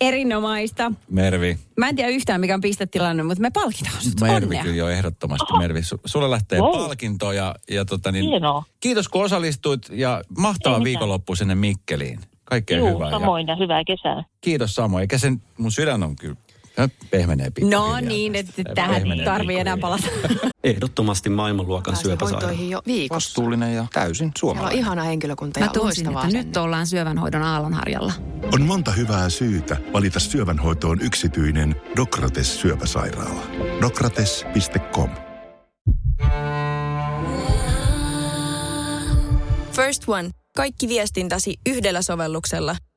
Erinomaista. Mervi. Mä en tiedä yhtään, mikä on pistetilanne, mutta me palkitaan sut. Mervi Onnea. kyllä jo ehdottomasti. Mervi, su, sulle lähtee Wow. palkinto ja, ja tota niin, Hienoa. kiitos kun osallistuit ja mahtava Ei viikonloppu sinne Mikkeliin. Kaikkea Juu, hyvää. Ja samoin ja hyvää kesää. kiitos samoin. Eikä sen, mun sydän on kyllä, pehmenee pikkuhiljaa No niin, että tähän tarvii enää palata. <laughs> Ehdottomasti maailmanluokan Pääsin syöpäsairaala. hoitoihin jo viikossa. Vastuullinen ja täysin Siellä on suomalainen. ihana henkilökunta Mä ja tunsin, loistavaa että nyt ollaan syövänhoidon aallonharjalla. On monta hyvää syytä valita syövänhoitoon yksityinen Dokrates syöpäsairaala. Dokrates.com First One. Kaikki viestintäsi yhdellä sovelluksella.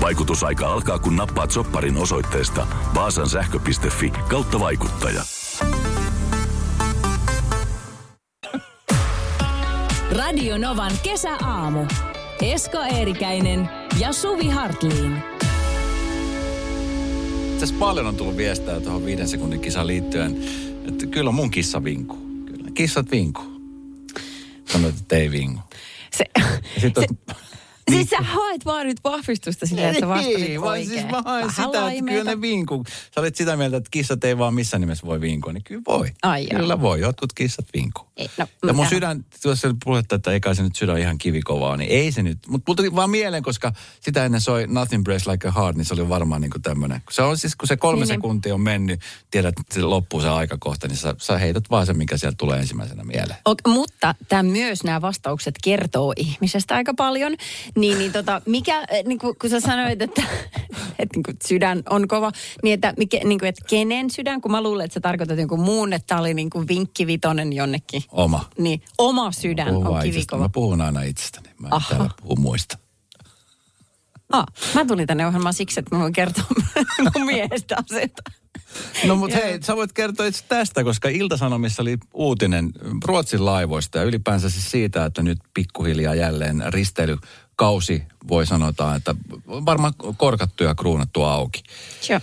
Vaikutusaika alkaa, kun nappaat sopparin osoitteesta vaasansähkö.fi kautta vaikuttaja. Radio Novan kesäaamu. Esko Eerikäinen ja Suvi Hartliin. asiassa paljon on tullut viestää tuohon viiden sekunnin kisaan liittyen, että kyllä on mun kissa vinku. Kyllä, kissat vinku. Sanoit, että ei vingu. Se, Ja sit se, on- siis sä haet vaan nyt vahvistusta sille, että sä vastasit Ei, vaan oikein. siis mä haen Vähän sitä, että kyllä ne vinkuu. Sä olet sitä mieltä, että kissat ei vaan missään nimessä voi vinkua, niin kyllä voi. Ai joo. kyllä voi, jotkut kissat vinkuu. Ei, no, Ja mun sydän, tuossa puhetta, että ei kai se nyt sydän ihan kivikovaa, niin ei se nyt. Mutta mulla tuli vaan mieleen, koska sitä ennen soi Nothing Breaks Like a Heart, niin se oli varmaan niin kuin tämmöinen. Se on siis, kun se kolme Niin, niin. sekuntia on mennyt, tiedät, että se loppuu se aikakohta, niin sä, sä heität vaan sen, mikä sieltä tulee ensimmäisenä mieleen. Ok, mutta tämä myös nämä vastaukset kertoo ihmisestä aika paljon. Niin, niin tota, mikä, eh, niin kuin, kun sä sanoit, että, <laughs> että niin kuin sydän on kova, niin että, mikä, niin kuin, että kenen sydän, kun mä luulen, että sä tarkoitat jonkun muun, että tämä oli niin kuin vinkkivitonen jonnekin. Oma. Niin, oma sydän on vaan itsestäni. kivikova. Mä puhun aina itsestäni. Mä en Aha. täällä puhu muista. Ah, mä tulin tänne ohjelmaan siksi, että mä voin kertoa <laughs> mun miehestä asioita. No mutta hei, sä voit kertoa itse tästä, koska Iltasanomissa oli uutinen Ruotsin laivoista ja ylipäänsä siis siitä, että nyt pikkuhiljaa jälleen risteilykausi voi sanotaan, että varmaan korkattu ja kruunattu auki. Joo.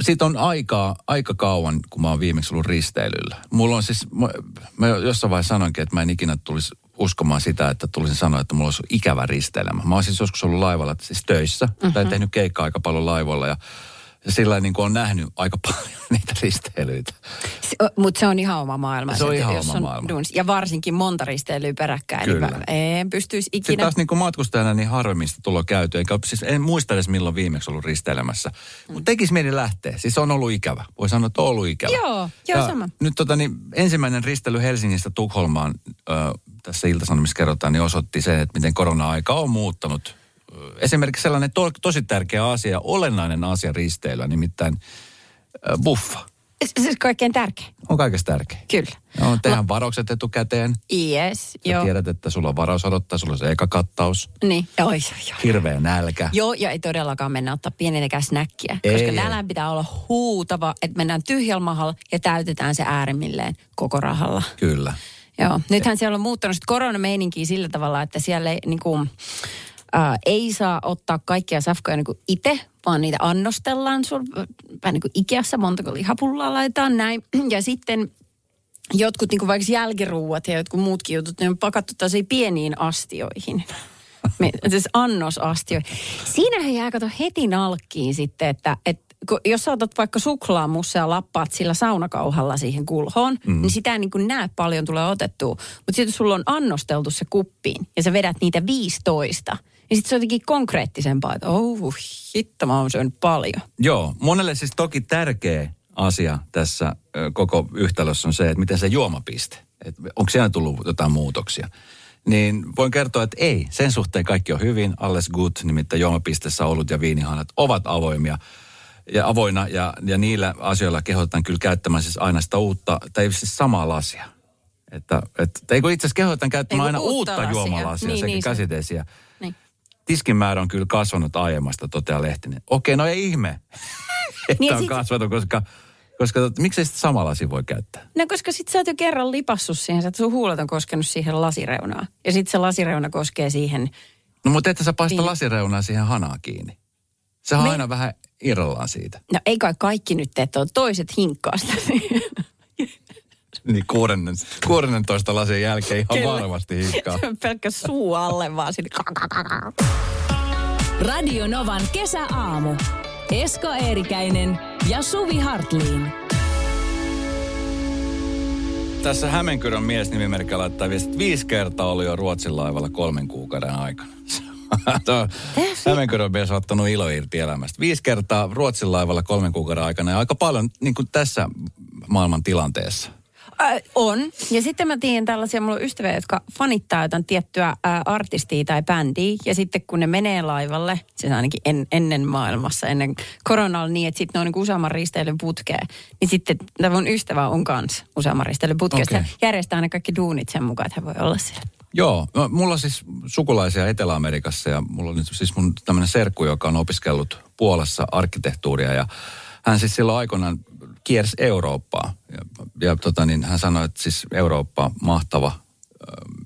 Siitä on aikaa, aika kauan, kun mä oon viimeksi ollut risteilyllä. Mulla on siis, mä, mä jossain vaiheessa sanoinkin, että mä en ikinä tulisi uskomaan sitä, että tulisin sanoa, että mulla olisi ikävä risteilemä. Mä oon siis joskus ollut laivalla siis töissä, mm-hmm. tai tehnyt keikkaa aika paljon laivoilla ja ja sillä niin kuin on nähnyt aika paljon <laughs> niitä risteilyitä. Mutta se on ihan oma maailma. Se on ihan jos oma on maailma. Mutta Ja varsinkin monta risteilyä peräkkäin. Kyllä. Niin mä en pystyisi Sitten ikinä. taas niin kuin matkustajana niin harvemmin sitä tulla käyty. Enkä, siis en muista edes milloin viimeksi ollut risteilemässä. Mutta tekisi mieli lähteä. Siis on ollut ikävä. Voi sanoa, että on ollut ikävä. Joo, joo, Ja sama. Nyt tota, niin, ensimmäinen risteily Helsingistä Tukholmaan, ö, tässä Ilta-Sanomissa kerrotaan, niin osoitti sen, että miten korona-aika on muuttanut. Esimerkiksi sellainen to, tosi tärkeä asia, olennainen asia risteilyä, nimittäin ö, buffa. Siis kaikkein tärkein. On kaikesta tärkeä. Kyllä. No, tehdään varaukset etukäteen. Yes, Sä joo. tiedät, että sulla on varaus odottaa, sulla on se eka kattaus, Niin, oi, oi, oi. hirveä nälkä. Joo, ja ei todellakaan mennä ottaa pienenkään snäkkiä. Ei, koska nälän pitää olla huutava, että mennään tyhjällä mahalla ja täytetään se äärimmilleen koko rahalla. Kyllä. Joo, nythän siellä on muuttanut sit koronameininkiä sillä tavalla, että siellä ei, niin kuin, ää, ei saa ottaa kaikkia safkoja niin itse, vaan niitä annostellaan sul, vähän niin kuin Ikeassa, montako lihapullaa laitetaan näin. <clears throat> Ja sitten jotkut niin kuin vaikka jälkiruuat ja jotkut muutkin jutut, ne on pakattu tällaisiin pieniin astioihin. <laughs> Me, siis annosastioihin. Siinähän jää kato heti nalkkiin sitten, että, että kun, jos sä otat vaikka suklaamussa ja lappaat sillä saunakauhalla siihen kulhoon, mm. niin sitä niin kuin näe paljon tulee otettua. Mutta sitten sulla on annosteltu se kuppiin ja sä vedät niitä 15, niin sitten se on jotenkin konkreettisempaa, että oh, hitto, mä oon syönyt paljon. Joo, monelle siis toki tärkeä asia tässä koko yhtälössä on se, että miten se juomapiste. Et onko siellä tullut jotain muutoksia? Niin voin kertoa, että ei. Sen suhteen kaikki on hyvin. Alles good, nimittäin juomapisteessä olut ja viinihanat ovat avoimia ja avoina ja, ja niillä asioilla kehotetaan kyllä käyttämään siis aina sitä uutta, tai siis samaa lasia. Että, että ei kun itse asiassa kehotetaan käyttämään aina uutta uutta lasia. juomalasia Niin, sekä niin se- käsidesiä. Niin. Tiskin määrä on kyllä kasvanut aiemmasta, toteaa Lehtinen. Okei, no ei ihme, <laughs> että Niin, on sit- kasvanut, koska, koska miksei sitä samalla lasi voi käyttää? No koska sit sä oot jo kerran lipassut siihen, että sun huulet on koskenut siihen lasireunaan. Ja sit se lasireuna koskee siihen. No mutta että sä paista Niin. lasireunaa siihen hanaan kiinni. Se on Me- aina vähän irrallaan siitä. No ei kai kaikki nyt tee, tuo toiset hinkkaa sitä. <laughs> Niin kuudennen, 16 lasin jälkeen ihan Kyllä. varmasti. Se on pelkkä suu alle vaan sinne. Radio Novan kesäaamu. Esko Eerikäinen ja Suvi Hartliin. Tässä Hämeenkyrön mies nimimerkki laittaa viestit, että viisi kertaa oli jo Ruotsin laivalla kolmen kuukauden aikana. <laughs> Tuo Hämeenkyrön mies on ottanut ilo irti elämästä. Viisi kertaa Ruotsin laivalla kolmen kuukauden aikana ja aika paljon niin kuin tässä maailman tilanteessa. Äh, on. Ja sitten mä tiedän tällaisia, mulla on ystäviä, jotka fanittaa jotain tiettyä äh, artistia tai bändiä. Ja sitten kun ne menee laivalle, siis ainakin en, ennen maailmassa, ennen koronaa niin, että sitten ne on niin useamman risteilyn putkeen. Niin sitten tämä mun ystävä on kanssa useamman risteilyn putkeen. Okay. järjestää aina kaikki duunit sen mukaan, että hän voi olla siellä. Joo, no, mulla on siis sukulaisia Etelä-Amerikassa ja mulla on siis mun tämmöinen serkku, joka on opiskellut Puolassa arkkitehtuuria ja hän siis silloin aikoinaan kiersi Eurooppaa. Ja, ja tota niin, hän sanoi, että siis Eurooppa mahtava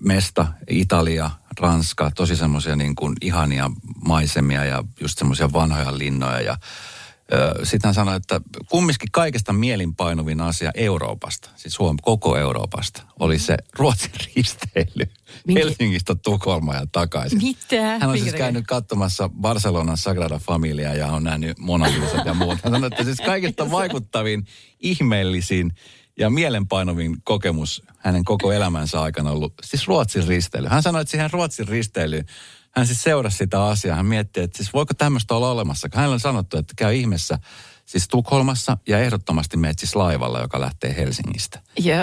mesta, Italia, Ranska, tosi semmoisia niin kuin ihania maisemia ja just semmoisia vanhoja linnoja ja Sitten hän sanoi, että kumminkin kaikesta mielinpainuvin asia Euroopasta, siis Suomi, koko Euroopasta, oli se Ruotsin <laughs> risteily Minkä- Helsingistä Tukholmaan ja takaisin. Mitä? Hän on siis käynyt katsomassa Barcelonan Sagrada Familia ja on nähnyt Mona ja muut. Hän sanoi, että siis kaikista vaikuttavin, ihmeellisin ja mielenpainuvin kokemus hänen koko elämänsä aikana ollut siis Ruotsin risteily. Hän sanoi, että siihen Ruotsin risteilyyn hän siis seurasi sitä asiaa. Hän mietti, että siis voiko tämmöistä olla olemassa. Hänellä on sanottu, että käy ihmeessä siis Tukholmassa ja ehdottomasti meet siis laivalla, joka lähtee Helsingistä. Joo.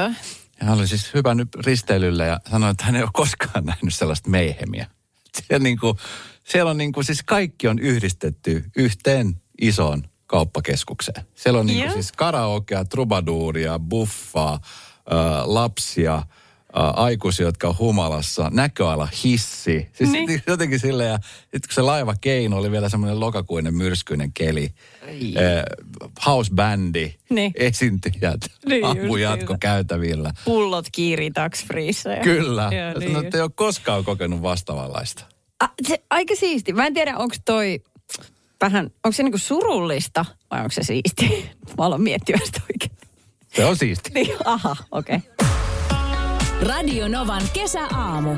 Ja hän oli siis hypännyt risteilylle ja sanoi, että hän ei ole koskaan <laughs> nähnyt sellaista meihemiä. Siellä, niin kuin, siellä on niin kuin, siis kaikki on yhdistetty yhteen isoon kauppakeskukseen. Siellä on niin kuin, siis karaokea, trubaduuria, buffaa, äh, lapsia, aikuisia, jotka on humalassa, näköala hissi. Siis Niin. jotenkin silleen, ja sitten kun se laiva keino oli vielä semmoinen lokakuinen myrskyinen keli, äh, housebändi, Niin. esiintyjät, <laughs> Niin, apujatko kyllä. käytävillä. Pullot kiiri tax Kyllä. Joo, Ja niin sanoi, just. että ei ole koskaan kokenut vastaavanlaista. Ah, se, aika siisti. Mä en tiedä, onko toi vähän, onko se niinku surullista vai onko se siisti? <laughs> Mä aloin miettiä sitä oikein. Se on siisti. Niin, aha, okei. Okay. Radio Novan kesäaamu.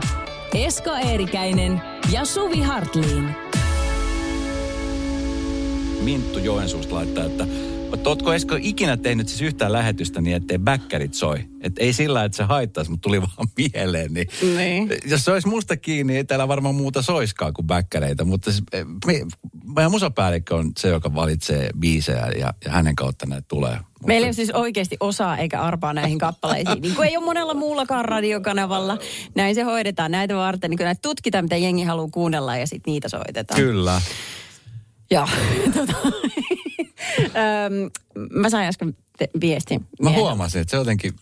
Esko Eerikäinen ja Suvi Hartliin. Minttu Joensuusta laittaa, että että ootko Esko ikinä tehnyt siis yhtään lähetystä niin, ettei bäkkärit soi? Että ei sillä, että se haittaisi, mutta tuli <laughs> vaan mieleen. Niin, Niin. Jos se olisi musta kiinni, ei täällä varmaan muuta soiskaan kuin bäkkäreitä. Mutta siis, eh, me, meidän musapäällikkö on se, joka valitsee biisejä ja, ja hänen kautta näitä tulee. Mutta- Meillä ei ole siis oikeasti osaa eikä arpaa näihin kappaleisiin. Niin kuin ei ole monella muullakaan radiokanavalla. Näin se hoidetaan näitä varten. Niin näitä tutkitaan, mitä jengi haluaa kuunnella ja sitten niitä soitetaan. Kyllä. Ja, <laughs> tota, <laughs> mä sain äsken te- viestin. Mä mieheltä. huomasin, että se jotenkin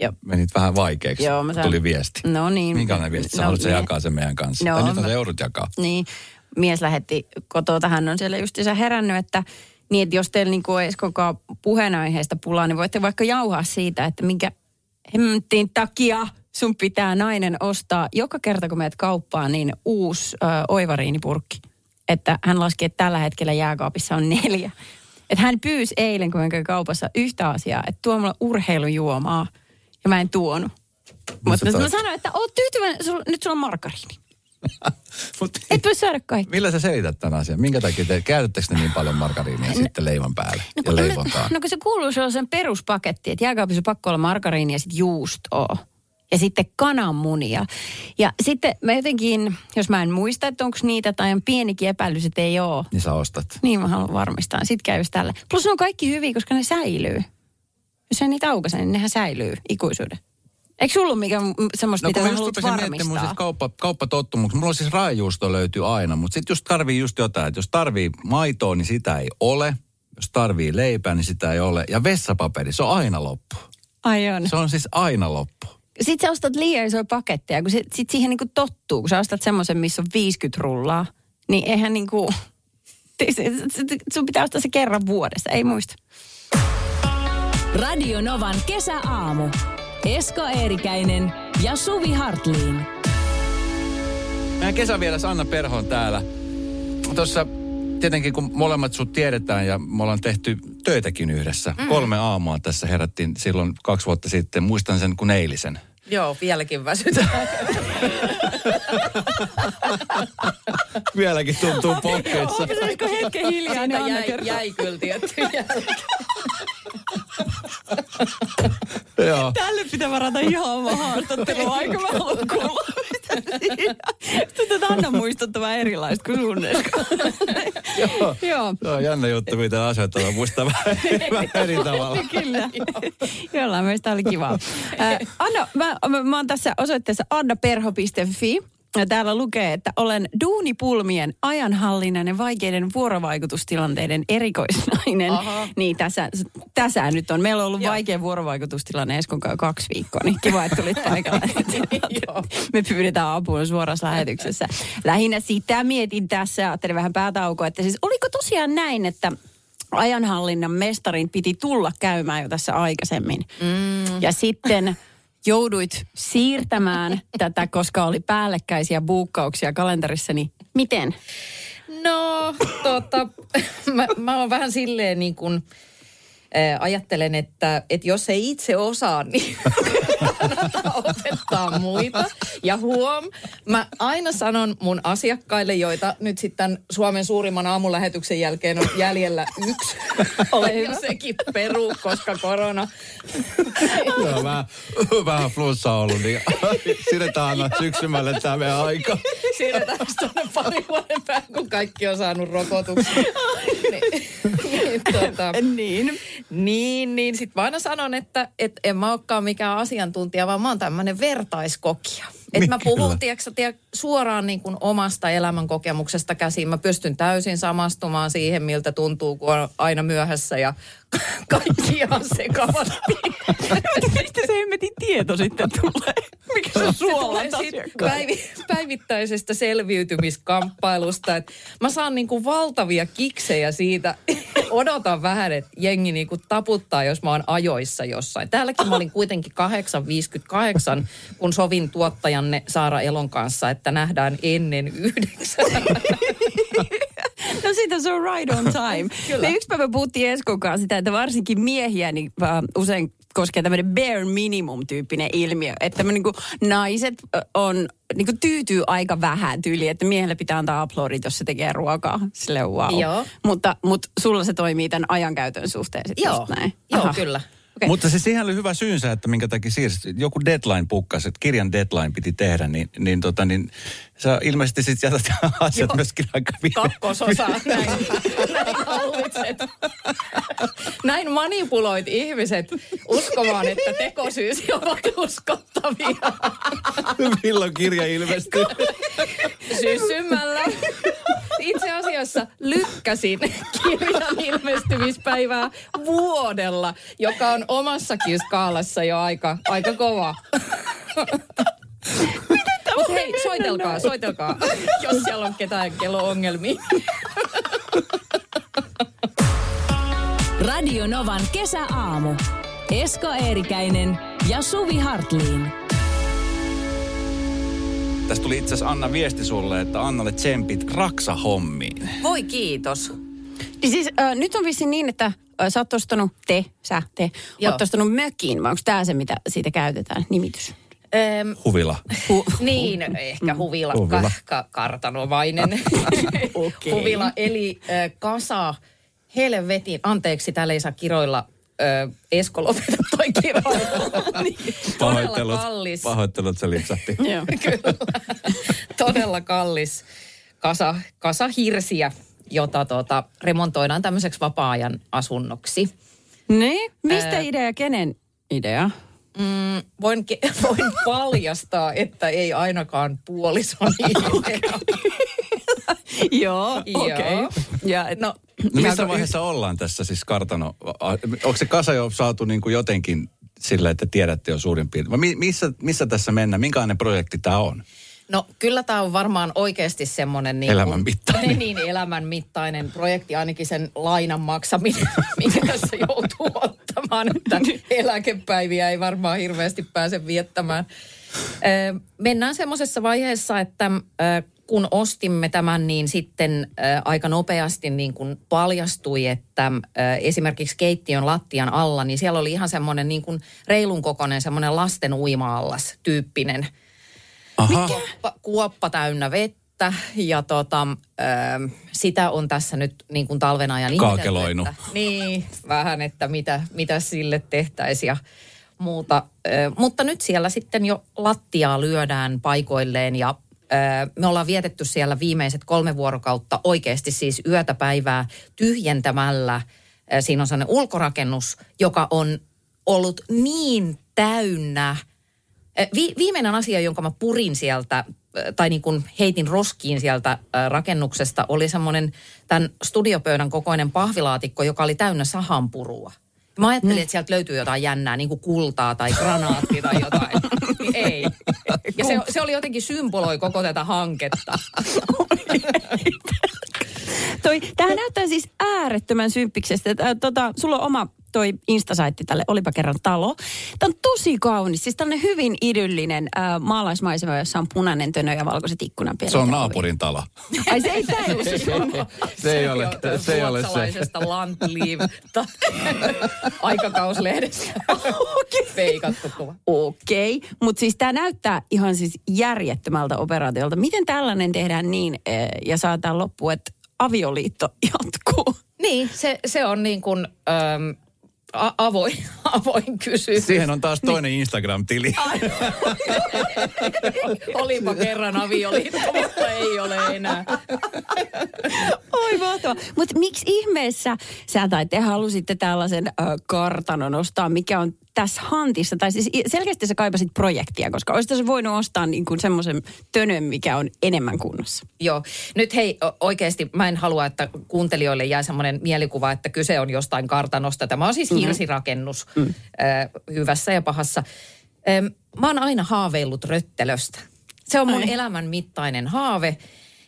Joo. menit vähän vaikeaksi. Joo, mä sain- Tuli viesti. No niin. Minkälainen viesti? Sä No, haluat mie- jakaa sen meidän kanssa. No, tai nyt on mä- se joudut jakaa. Niin, mies lähetti kotoa, hän on siellä justiinsa herännyt, että niin, että jos teillä niinku ei koko puheenaiheesta pulaa, niin voitte vaikka jauhaa siitä, että minkä hemmettiin takia sun pitää nainen ostaa joka kerta, kun meet kauppaan, niin uusi ö, oivariinipurkki. Että hän laski, että tällä hetkellä jääkaapissa on neljä. Että hän pyysi eilen, kun kävin kaupassa, yhtä asiaa, että tuo mulle urheilujuomaa. Ja mä en tuonut. Mutta mä sanoin, että oot tyytyväinen, sul, nyt sulla on margariini. <laughs> Mut, Et voi saada kaikki. millä sä selität tämän asian? Minkä takia te käytättekö te niin paljon margariinia sitten leivon päälle ja kun, leivontaan? no kun se kuuluu sellaisen peruspaketti, että jääkaapissa on pakko olla margariini ja sitten juustoa. Ja sitten kananmunia. Ja sitten mä jotenkin, jos mä en muista, että onko niitä tai on pienikin epäilys, että ei ole. Niin sä ostat. Niin mä haluan varmistaa. Sitten käy just tällä. Plus ne on kaikki hyviä, koska ne säilyy. Jos ei niitä aukaise, niin nehän säilyy ikuisuuden. Eikö sulla ole mikä semmoista, No mitä kun sä mä just haluat miettimään mun varmistaa? siis kauppa, kauppatottumuksia. Mulla on siis raajuusto löytyy aina, mutta sitten just tarvii just jotain. Että jos tarvii maitoa, niin sitä ei ole. Jos tarvii leipää, niin sitä ei ole. Ja vessapaperi, se on aina loppu. Ai on. Se on siis aina loppu. Sitten sä ostat liian isoja paketteja, kun se, sit siihen niinku tottuu. Kun sä ostat semmoisen, missä on 50 rullaa, niin eihän niinku... <laughs> Sun pitää ostaa se kerran vuodessa, ei muista. Radio Novan kesäaamu. Esko Eerikäinen ja Suvi Hartliin. Meidän kesävieras Anna Perho on täällä. Tuossa tietenkin kun molemmat sut tiedetään ja me ollaan tehty töitäkin yhdessä. Mm. Kolme aamua tässä herättiin silloin kaksi vuotta sitten. Muistan sen kuin eilisen. Joo, vieläkin väsytään. <laughs> Vieläkin tuntuu pokkeissa. Olisiko hetken hiljaa, niin jäi, jäi kyllä tietty jälkeen. Joo. Tälle pitää varata ihan oma haastattelu aika mä haluan kuulla. mitä tätä Anna muistuttava erilaista kuin sun. Joo. Joo. Se on jännä juttu, miten asioita voi muistaa vähän, vähän <laughs> eri tavalla. Kyllä. Jollain meistä oli kiva. Anna, mä, mä, mä oon tässä osoitteessa annaperho.fi. Ja täällä lukee, että olen duunipulmien, ajanhallinnan ja vaikeiden vuorovaikutustilanteiden erikoisnainen. Aha. Niin tässä, tässä nyt on. Meillä on ollut vaikea vuorovaikutustilanne Eskon kanssa kaksi viikkoa, niin kiva, että tulit paikalle. <laughs> Me pyydetään apua suorassa lähetyksessä. Lähinnä sitä mietin tässä, ajattelin vähän päätaukoa, että siis oliko tosiaan näin, että ajanhallinnan mestarin piti tulla käymään jo tässä aikaisemmin. Mm. Ja sitten jouduit siirtämään <laughs> tätä, koska oli päällekkäisiä buukkauksia kalenterissani. Miten? No, tota, <coughs> mä, mä oon vähän silleen niin kuin, ajattelen, että, että jos ei itse osaa, <laughs> niin kannattaa opettaa muita. Ja huom, mä aina sanon mun asiakkaille, joita nyt sitten Suomen suurimman aamulähetyksen jälkeen on jäljellä yksi. <laughs> Ole hyvä. sekin peru, koska korona. <laughs> Joo, vähän, vähän flunssa ollut, niin siirretään aina syksymälle tämä meidän aika. Siirretään tuonne pari vuoden päähän, kun kaikki on saanut rokotuksen. niin, niin, tota, Niin. Niin, niin sitten mä aina sanon, että et en mä olekaan mikään asiantuntija, vaan mä oon tämmöinen vertaiskokija. Että mä puhun, kyllä. tiedätkö, sä, tiedä, suoraan niin kuin omasta elämänkokemuksesta käsin. Mä pystyn täysin samastumaan siihen, miltä tuntuu, kun on aina myöhässä ja <laughs> kaikki ihan sekavasti. <laughs> Mistä se hemmetin tieto sitten tulee? Mikä se päivi, päivittäisestä selviytymiskamppailusta. Et mä saan niinku valtavia kiksejä siitä. <laughs> Odotan vähän, että jengi niinku taputtaa, jos mä oon ajoissa jossain. Täälläkin mä olin kuitenkin 8.58, kun sovin tuottajanne Saara Elon kanssa, että nähdään ennen yhdeksän. No sitä se on right on time. <laughs> Kyllä. Me yksi päivä puhuttiin Eskon kanssa sitä, että varsinkin miehiä niin, usein koskee tämmöinen bare minimum-tyyppinen ilmiö. Että me, niinku, naiset on, niinku, tyytyy aika vähän tyyliin, että miehelle pitää antaa aplodit, jos se tekee ruokaa. Sille wow. Joo. Mutta, mutta sulla se toimii tämän ajankäytön suhteen sitten Joo, just näin. joo Aha. kyllä. Okei. Mutta se siihen oli hyvä syynsä, että minkä takia siirsi. Joku deadline pukkasi, että kirjan deadline piti tehdä, niin, niin, tota, niin sä ilmeisesti sitten jätät <laughs> asiat Joo. myöskin aika viime. kakkososa. <laughs> Näin, näin hallitset. Näin manipuloit ihmiset uskomaan, että tekosyysi ovat uskottavia. Milloin kirja ilmestyy? <laughs> Syssymällä. Itse asiassa lykkäsin kirjan ilmestymispäivää vuodella, joka on omassakin skaalassa jo aika, aika kova. Mutta hei, soitelkaa, soitelkaa, <laughs> jos siellä on ketään kello-ongelmia. <laughs> Radio Novan kesäaamu. Esko Eerikäinen ja Suvi Hartliin. Tästä tuli itse asiassa Anna viesti sulle, että Annalle tsempit raksahommiin. Voi kiitos. Niin siis äh, nyt on vissiin niin, että äh, sä oot ostanut, te, sä, te, Joo. oot ostanut mökin, vai onko tämä se, mitä siitä käytetään, nimitys? Öm, Huvila. <laughs> Hu- Niin, ehkä huvila, Huvila. Ka, ka, kartanomainen <laughs> Okei. huvila. Eli äh, kasa, helvetin, anteeksi, täällä ei saa kiroilla. Äh, Esko, lopeta toi kiroilla. <laughs> niin, todella Pahoittelut, kallis. pahoittelut se lipsahti. Joo. Kyllä. Todella kallis kasa, kasa hirsiä, jota tota, remontoidaan tämmöiseksi vapaa-ajan asunnoksi. Niin, mistä Ää. idea, kenen idea? Mm, voin, ke- <laughs> voin paljastaa, että ei ainakaan puolison <laughs> idea. Joo, okei. Ja No, No missä vaiheessa ollaan tässä siis kartano? Onko se kasa jo saatu niin kuin jotenkin sillä, että tiedätte jo suurin piirtein? Missä, missä tässä mennään? Minkälainen projekti tämä on? No kyllä tämä on varmaan oikeasti semmoinen... Niin Elämän mittainen. Niin, niin, elämän mittainen projekti, ainakin sen lainan maksaminen, <laughs> minkä tässä joutuu ottamaan, että eläkepäiviä ei varmaan hirveästi pääse viettämään. Mennään semmoisessa vaiheessa, että kun ostimme tämän, niin sitten aika nopeasti niin kuin paljastui, että esimerkiksi keittiön lattian alla, niin siellä oli ihan semmoinen niin kuin reilun kokoinen semmoinen lasten uima-allas tyyppinen Aha. kuoppa, kuoppa täynnä vettä ja tota, ö, sitä on tässä nyt niin kuin talven ajan Kaakeloinut. Että, niin, vähän, että mitä, mitä sille tehtäisiin ja muuta. Ö, mutta nyt siellä sitten jo lattiaa lyödään paikoilleen ja ö, me ollaan vietetty siellä viimeiset kolme vuorokautta oikeasti siis yötä päivää tyhjentämällä. Ö, Siinä on sellainen ulkorakennus, joka on ollut niin täynnä Vi- viimeinen asia, jonka mä purin sieltä, tai niin kuin heitin roskiin sieltä rakennuksesta, oli semmoinen tämän studiopöydän kokoinen pahvilaatikko, joka oli täynnä sahanpurua. Mä ajattelin, että sieltä löytyy jotain jännää, niin kuin kultaa tai granaatti tai jotain. <laughs> Ei. Ja se, se oli jotenkin symboloi koko tätä hanketta. <laughs> Toi, tämähän näyttää siis äärettömän symppiksestä. Tota, sulla on oma toi Instasaitti tälle Olipa kerran talo. Tämä on tosi kaunis. Siis tällainen hyvin idyllinen äh, maalaismaisema, jossa on punainen tönö ja valkoiset ikkunapielet. Se on naapurin talo. <laughs> Ai se ei ollut se sun. Se ei ole, se ei ole se. Ruotsalaisesta Landliv <laughs> aikakauslehdessä. Feikattu kuva. Okei, okay. mutta siis tämä näyttää ihan siis järjettömältä operaatiolta. Miten tällainen tehdään niin eh, ja saadaan loppuun, että avioliitto jatkuu? Niin, se, se on niin kuin äm, a- avoin, <laughs> avoin kysymys. Siihen on taas toinen Instagram-tili. <laughs> Olipa kerran avioliitto, mutta ei ole enää. Oi mahtavaa. Mutta miksi ihmeessä sä tai te halusitte tällaisen äh, kartanon ostaa, mikä on tässä hantissa? Tai siis selkeästi sä kaipasit projektia, koska olisit se voinut ostaa niin kuin semmoisen tönön, mikä on enemmän kunnossa. Joo. Nyt hei, oikeasti mä en halua, että kuuntelijoille jää semmoinen mielikuva, että kyse on jostain kartanosta. Tämä on siis hirsirakennus mm. äh, hyvässä ja pahassa. Ähm, mä oon aina haaveillut röttelöstä. Se on mun Ai. elämän mittainen haave.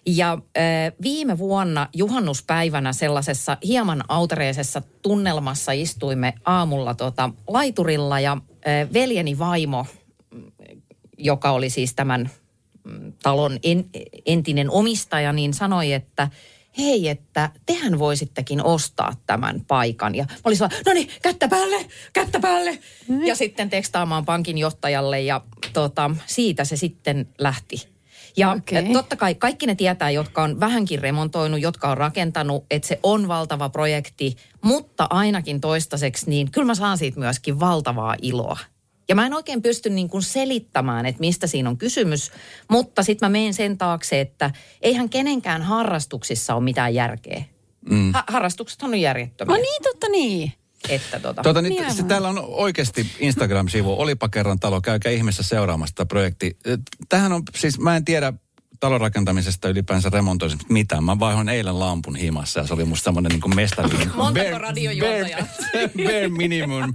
Ja äh, viime vuonna juhannuspäivänä sellaisessa hieman autereisessa tunnelmassa istuimme aamulla tota, laiturilla ja äh, veljeni vaimo, mm, joka oli siis tämän mm, talon en, entinen omistaja, niin sanoi, että hei, että tehän voisittekin ostaa tämän paikan. Ja mä olin no niin, kättä päälle, kättä päälle. Ja sitten tekstaamaan pankin johtajalle ja tota, siitä se sitten lähti. Ja okay. totta kai kaikki ne tietää, jotka on vähänkin remontoinut, jotka on rakentanut, että se on valtava projekti, mutta ainakin toistaiseksi, niin kyllä mä saan siitä myöskin valtavaa iloa. Ja mä en oikein pysty niin kuin selittämään, että mistä siinä on kysymys, mutta sitten mä menen sen taakse, että eihän kenenkään harrastuksissa ole mitään järkeä. Mm. Ha- harrastukset on järjettömiä. No niin, totta niin. Että tota. Tuota, Niin niin, se, täällä on oikeasti Instagram-sivu, olipa kerran talo, käykää ihmeessä seuraamassa tätä projekti. Tähän on, siis mä en tiedä talon rakentamisesta ylipäänsä remontoimisesta mitään. Mä vaihoin eilen lampun himassa ja se oli musta semmoinen niin mestari. <laughs> Montako radiojuontajaa? Bare, bare minimum. <laughs>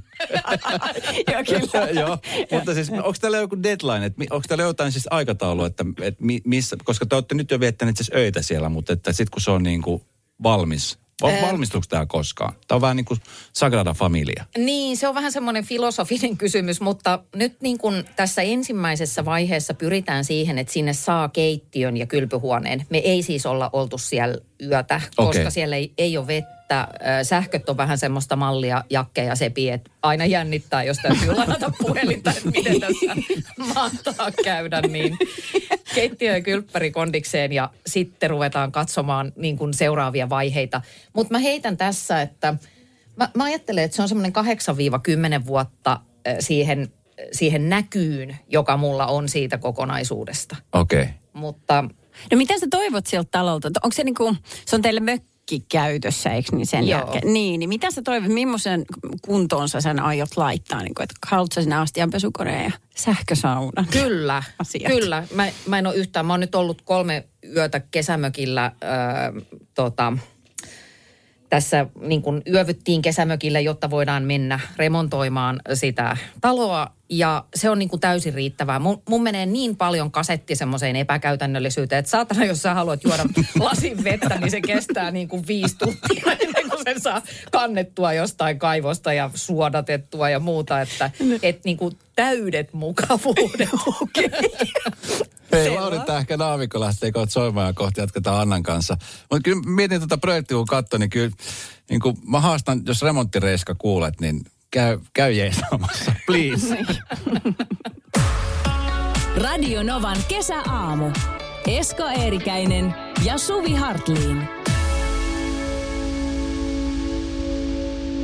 Joo, kyllä. <laughs> Joo, mutta siis onko täällä joku deadline, että onko täällä jotain siis aikataulua, että, että mi, missä, koska te olette nyt jo viettäneet siis öitä siellä, mutta että sitten kun se on niin kuin valmis, val, valmistuuko tämä koskaan? Tämä on vähän niin kuin Sagrada Familia. Niin, se on vähän semmoinen filosofinen kysymys, mutta nyt niin kuin tässä ensimmäisessä vaiheessa pyritään siihen, että sinne saa keittiön ja kylpyhuoneen. Me ei siis olla oltu siellä yötä, koska Okei. siellä ei, ei ole vettä. Ö, Sähköt on vähän semmoista mallia, Jakke ja Sepi, että aina jännittää, jos täytyy ladata <laughs> puhelinta, että miten tässä mahtaa käydä. Niin keittiö ja kylppäri kondikseen ja sitten ruvetaan katsomaan niin kuin seuraavia vaiheita. Mutta mä heitän tässä, että Mä, mä ajattelen, että se on semmoinen 8-10 vuotta siihen, siihen näkyyn, joka mulla on siitä kokonaisuudesta. Okei. Okay. Mutta No mitä sä toivot sieltä talolta? Onko se niinku, se on teille mökki käytössä, eikö niin sen Joo. jälkeen? Niin, niin mitä sä toivot, millaisen kuntoon sä sen aiot laittaa? Niin kuin, että haluatko sä sinne astianpesukoneen ja sähkösaunan? kyllä, <laughs> Asiat. kyllä. Mä, mä en ole yhtään, mä oon nyt ollut kolme yötä kesämökillä äh, tota, tässä niin kuin yövyttiin kesämökillä, jotta voidaan mennä remontoimaan sitä taloa. Ja se on niin kuin täysin riittävää. Mun, mun menee niin paljon kasetti semmoiseen epäkäytännöllisyyteen, että saatana, jos sä haluat juoda <laughs> lasin vettä, niin se kestää niin kuin viisi tuntia <laughs> ennen kuin sen saa kannettua jostain kaivosta ja suodatettua ja muuta. Että et niin kuin täydet mukavuudet. <laughs> Hei, Lauri ehkä naavikko lähtee kohta soimaan ja kohta jatketaan Annan kanssa. Mutta kyllä mietin tuota projektia, kun katsoin, niin kyllä niin kuin mä haastan, jos remonttireiska kuulet, niin käy, käy jeesaamassa, <laughs> please. Radio Novan kesäaamu. Esko Eerikäinen ja Suvi Hartliin.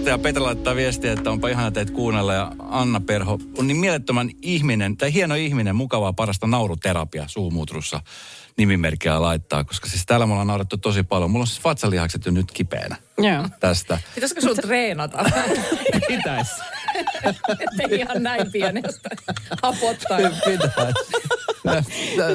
Ja Petra laittaa viestiä, että onpa ihana teitä kuunnella ja Anna Perho on niin mielettömän ihminen, tai hieno ihminen, mukavaa parasta nauruterapia suumuutrussa nimimerkkiä laittaa, koska siis täällä me ollaan naurettu tosi paljon. Mulla on siis vatsalihakset jo nyt kipeänä Joo. tästä. Pitäisikö sun treenata? <laughs> Pitäis. Ettei ihan näin pienestä hapottaa. Pitäis.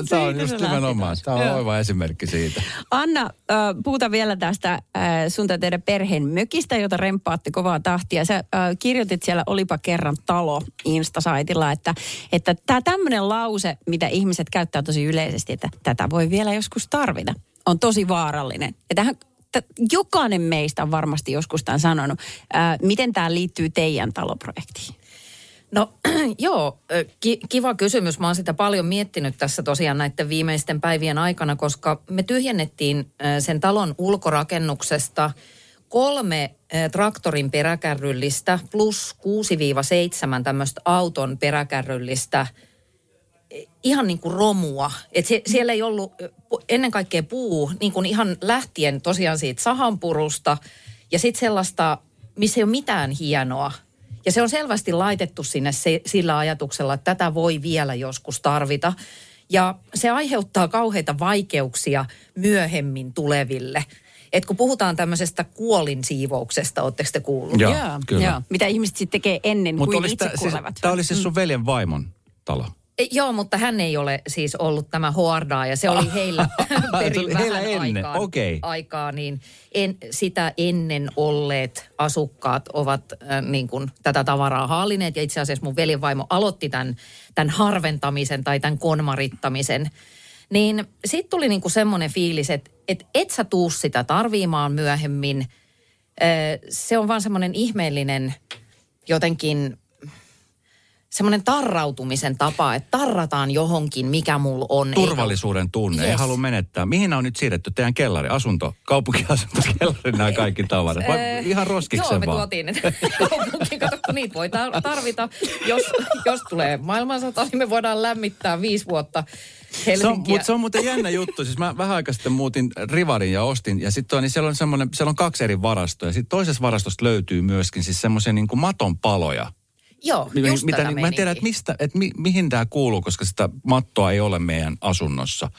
Tämä on just nimenomaan. Tämä on oiva esimerkki siitä. Anna, äh, puhuta vielä tästä äh, sun tai teidän perheen mökistä, jota remppaatte kovaa tahtia. Sä kirjoitit siellä Olipa kerran talo Instasaitilla, että, että tämä tämmöinen lause, mitä ihmiset käyttää tosi yleisesti, että tätä voi vielä joskus tarvita, on tosi vaarallinen. Ja tähän t- jokainen meistä on varmasti joskus tämän sanonut. Ää, miten tämä liittyy teidän taloprojektiin? No <clears throat> joo, ki- kiva kysymys. Mä oon sitä paljon miettinyt tässä tosiaan näiden viimeisten päivien aikana, koska me tyhjennettiin sen talon ulkorakennuksesta kolme traktorin peräkärryllistä plus 6-7 tämmöistä auton peräkärryllistä ihan niin kuin romua. Et se, siellä ei ollut ennen kaikkea puu, niin kuin ihan lähtien tosiaan siitä sahanpurusta ja sitten sellaista, missä ei ole mitään hienoa. Ja se on selvästi laitettu sinne se, sillä ajatuksella, että tätä voi vielä joskus tarvita. Ja se aiheuttaa kauheita vaikeuksia myöhemmin tuleville. Et kun puhutaan tämmöisestä kuolinsiivouksesta, ootteko te kuullut? Joo, kyllä. Mitä ihmiset sitten tekee ennen Mutta kuin olisi itse tää- siis, kuolevat. tämä oli siis sun veljen vaimon talo. E, Joo, mutta hän ei ole siis ollut tämä hoardaa ja se oli heillä <laughs> <laughs> perin oli vähän heillä ennen, aikaa, okei. aikaa, niin en, sitä ennen olleet asukkaat ovat äh, niin kuin tätä tavaraa haalineet ja itse asiassa mun veljenvaimo aloitti tämän, tämän harventamisen tai tämän konmarittamisen. Niin sitten tuli niin kuin semmoinen fiilis, että et, et sä tuu sitä tarviimaan myöhemmin. Äh, Se on vaan semmoinen ihmeellinen jotenkin semmoinen tarrautumisen tapa, että tarrataan johonkin, mikä mulla on. Turvallisuuden tunne, ei Yes. halua menettää. Mihin on nyt siirretty? Teidän kellari, asunto, kaupunkiasunto, <laughs> kellari, nämä kaikki tavarat. Vai Eh, ihan roskikseen Joo, me vaan? tuotiin. <laughs> Kato, kun niitä voi tar- tarvita. Jos, jos tulee maailmansota, niin me voidaan lämmittää viisi vuotta Se on, mutta se on muuten jännä juttu. Siis mä vähän aikaa sitten muutin Rivarin ja ostin. Ja sitten niin siellä on siellä on kaksi eri varastoa. Ja sitten toisessa varastosta löytyy myöskin siis semmoisia niin maton paloja. Joo, Mi- just mitä, niin, mä en tiedä, että, mistä, että mi, mihin tämä kuuluu, koska sitä mattoa ei ole meidän asunnossa.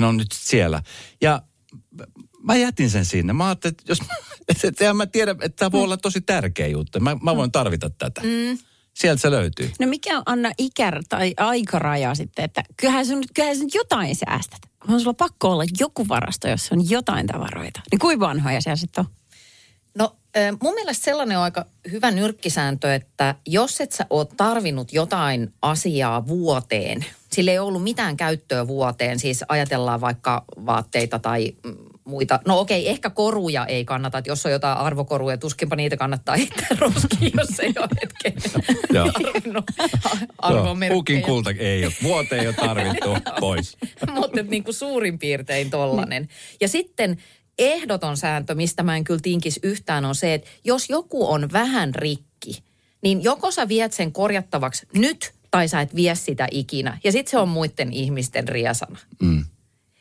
Ne on nyt siellä. Ja mä jätin sen sinne. Mä ajattelin, että jos, <laughs> että, mä tiedän, että tämä voi olla tosi tärkeä juttu. Mä, mä voin tarvita tätä. Mm. Sieltä se löytyy. No mikä on Anna ikä tai aikaraja sitten, että kyllähän nyt, kyllähän nyt jotain säästät. On sulla pakko olla joku varasto, jossa on jotain tavaroita. Niin kuinka vanhoja siellä sitten on? Mun mielestä sellainen on aika hyvä nyrkkisääntö, että jos et sä oot tarvinnut jotain asiaa vuoteen, sillä ei ollut mitään käyttöä vuoteen, siis ajatellaan vaikka vaatteita tai mm, muita. No okei, ehkä koruja ei kannata, että jos on jotain arvokoruja, tuskinpa niitä kannattaa <laughs> heittää roskiin, jos ei ole hetken <laughs> no, arvomerkkejä. Pukin kulta ei ole. Vuoteen ei ole tarvittu. <laughs> Pois. Mutta niin kuin suurin piirtein tollanen. Ja sitten ehdoton sääntö, mistä mä en kyllä tinkis yhtään, on se, että jos joku on vähän rikki, niin joko sä viet sen korjattavaksi nyt, tai sä et vie sitä ikinä. Ja sitten se on muiden ihmisten riesana. Mm.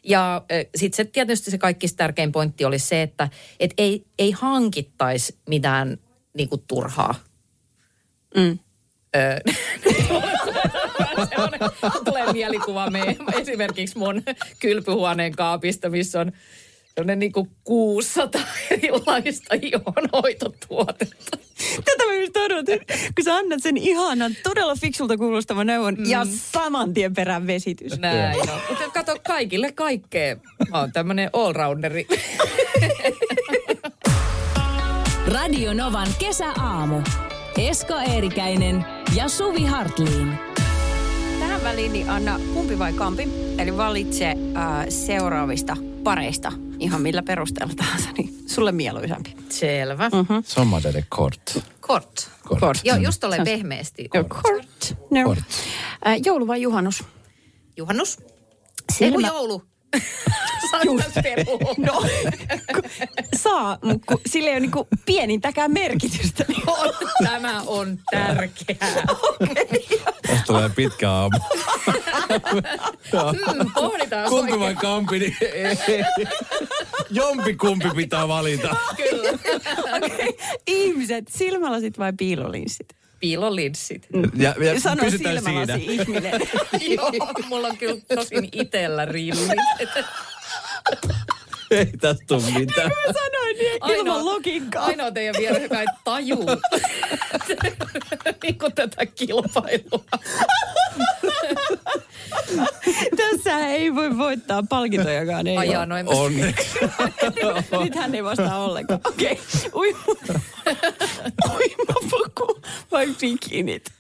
Ja sitten se tietysti se kaikista tärkein pointti oli se, että et ei, ei hankittaisi mitään niinku turhaa. Mm. Öö, <laughs> tulee mielikuva me, esimerkiksi mun kylpyhuoneen kaapista, missä on sellainen niin kuin 600 erilaista ihonhoitotuotetta. Tätä mä just odotin, kun sä annat sen ihanan, todella fiksulta kuulostavan neuvon mm. ja saman tien perään vesitys. Näin on. Mutta kato, kaikille kaikkea. Mä oon tämmönen allrounderi. <laughs> Radio Novan kesäaamu. Esko Eerikäinen ja Suvi Hartliin. Tähän väliin, niin Anna, kumpi vai kampi? Eli valitse äh, seuraavista pareista, ihan millä perusteella tahansa, niin sulle mieluisampi. Selvä. Mm-hmm. Somma de kort. Kort. Kort. Joo, just ole pehmeästi. Kort. No. Kort. Äh, joulu vai juhannus? Juhannus. Silmä- Silmä. joulu. <laughs> No, <laughs> saa, mutta sillä ei ole niinku pienintäkään merkitystä. Niin <laughs> On, tämä on tärkeää. Tästä tulee pitkä aamu. Hmm, pohditaan Kumpi oikein. vai kampi, niin ei. Jompi kumpi pitää valita. Kyllä. okay. Ihmiset, silmälasit vai piilolinssit? Piilolinssit. Ja, ja Sano pysytään siinä. silmälasi ihminen. <laughs> Joo, mulla on kyllä tosin itellä rillit. Ei tästä tule mitään. Mä sanoin niin ilman logiikkaa. Ainoa teidän vieressä, joka ei tajuu <laughs> niin kuin tätä kilpailua. <laughs> Tässä ei voi voittaa palkintojakaan. Ei Ai jaa, no Onneksi. <laughs> Nyt hän ei vastaa ollenkaan. Okei. Okay. <laughs> Uima. Uimapuku vai bikinit?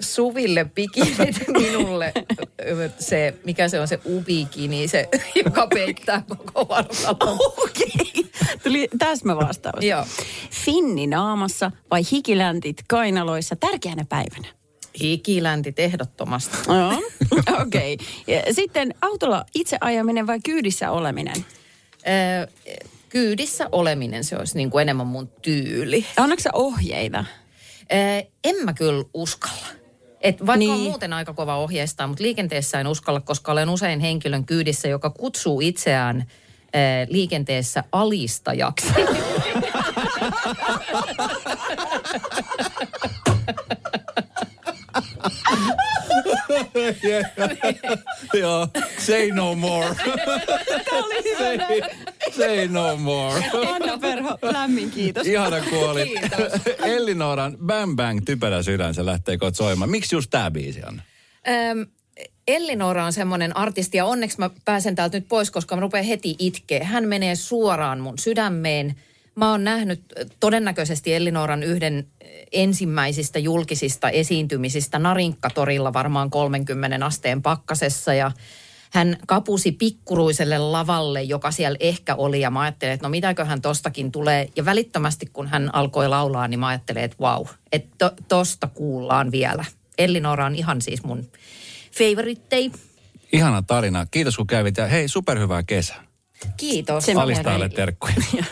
Suville pikinit, minulle se, mikä se on se ubikini, se, joka peittää koko vartalon. Okei, tuli täsmävastaus. Joo. Finni naamassa vai hikiläntit kainaloissa tärkeänä päivänä? Hikiläntit ehdottomasti. <laughs> Joo, okei. Okay. Sitten autolla itse ajaminen vai kyydissä oleminen? Kyydissä oleminen, se olisi niin kuin enemmän mun tyyli. Annatko sä ohjeita? En mä kyllä uskalla. Et vaikka niin. on muuten aika kova ohjeistaa, mutta liikenteessä en uskalla, koska olen usein henkilön kyydissä, joka kutsuu itseään liikenteessä alistajaksi. <laughs> <laughs> Joo, say no more. <laughs> say, say no more. Anna Perho, lämmin kiitos. Ihana kuoli. Ellinoran Bang Bang typerä sydän, se lähtee kohta soimaan. Miksi just tää biisi on? Öm, Ellinora on semmoinen artisti ja onneksi mä pääsen täältä nyt pois, koska mä rupean heti itkeä. Hän menee suoraan mun sydämeen. Mä oon nähnyt äh, todennäköisesti Ellinoran yhden äh, ensimmäisistä julkisista esiintymisistä Narinkkatorilla varmaan 30 asteen pakkasessa ja hän kapusi pikkuruiselle lavalle, joka siellä ehkä oli ja mä ajattelin, että no mitäköhän tostakin tulee. Ja välittömästi kun hän alkoi laulaa, niin mä ajattelin, että vau, että to, tosta kuullaan vielä. Ellinora on ihan siis mun favorittei. Ihana tarina. Kiitos kun kävit ja hei, superhyvää kesää. Kiitos. Alistajalle terkkuja. <laughs>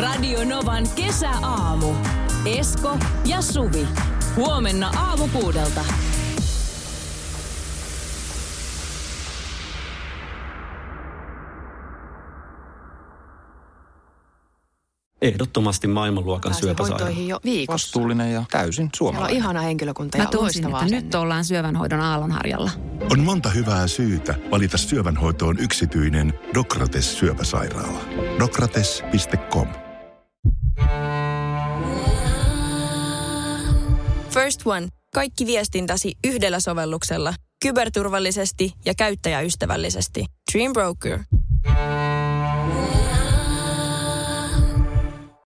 Radio Novan kesäaamu. Esko ja Suvi. Huomenna aamu kuudelta. Ehdottomasti maailmanluokan syöpäsairaala. jo viikossa. Vastuullinen ja täysin Siellä on suomalainen. ihana henkilökunta Mä ja tunsin, loistavaa että nyt ollaan syövänhoidon aallonharjalla. On monta hyvää syytä valita syövänhoitoon yksityinen Dokrates syöpäsairaala. Dokrates.com First One. Kaikki viestintäsi yhdellä sovelluksella. Kyberturvallisesti ja käyttäjäystävällisesti. Dream Broker.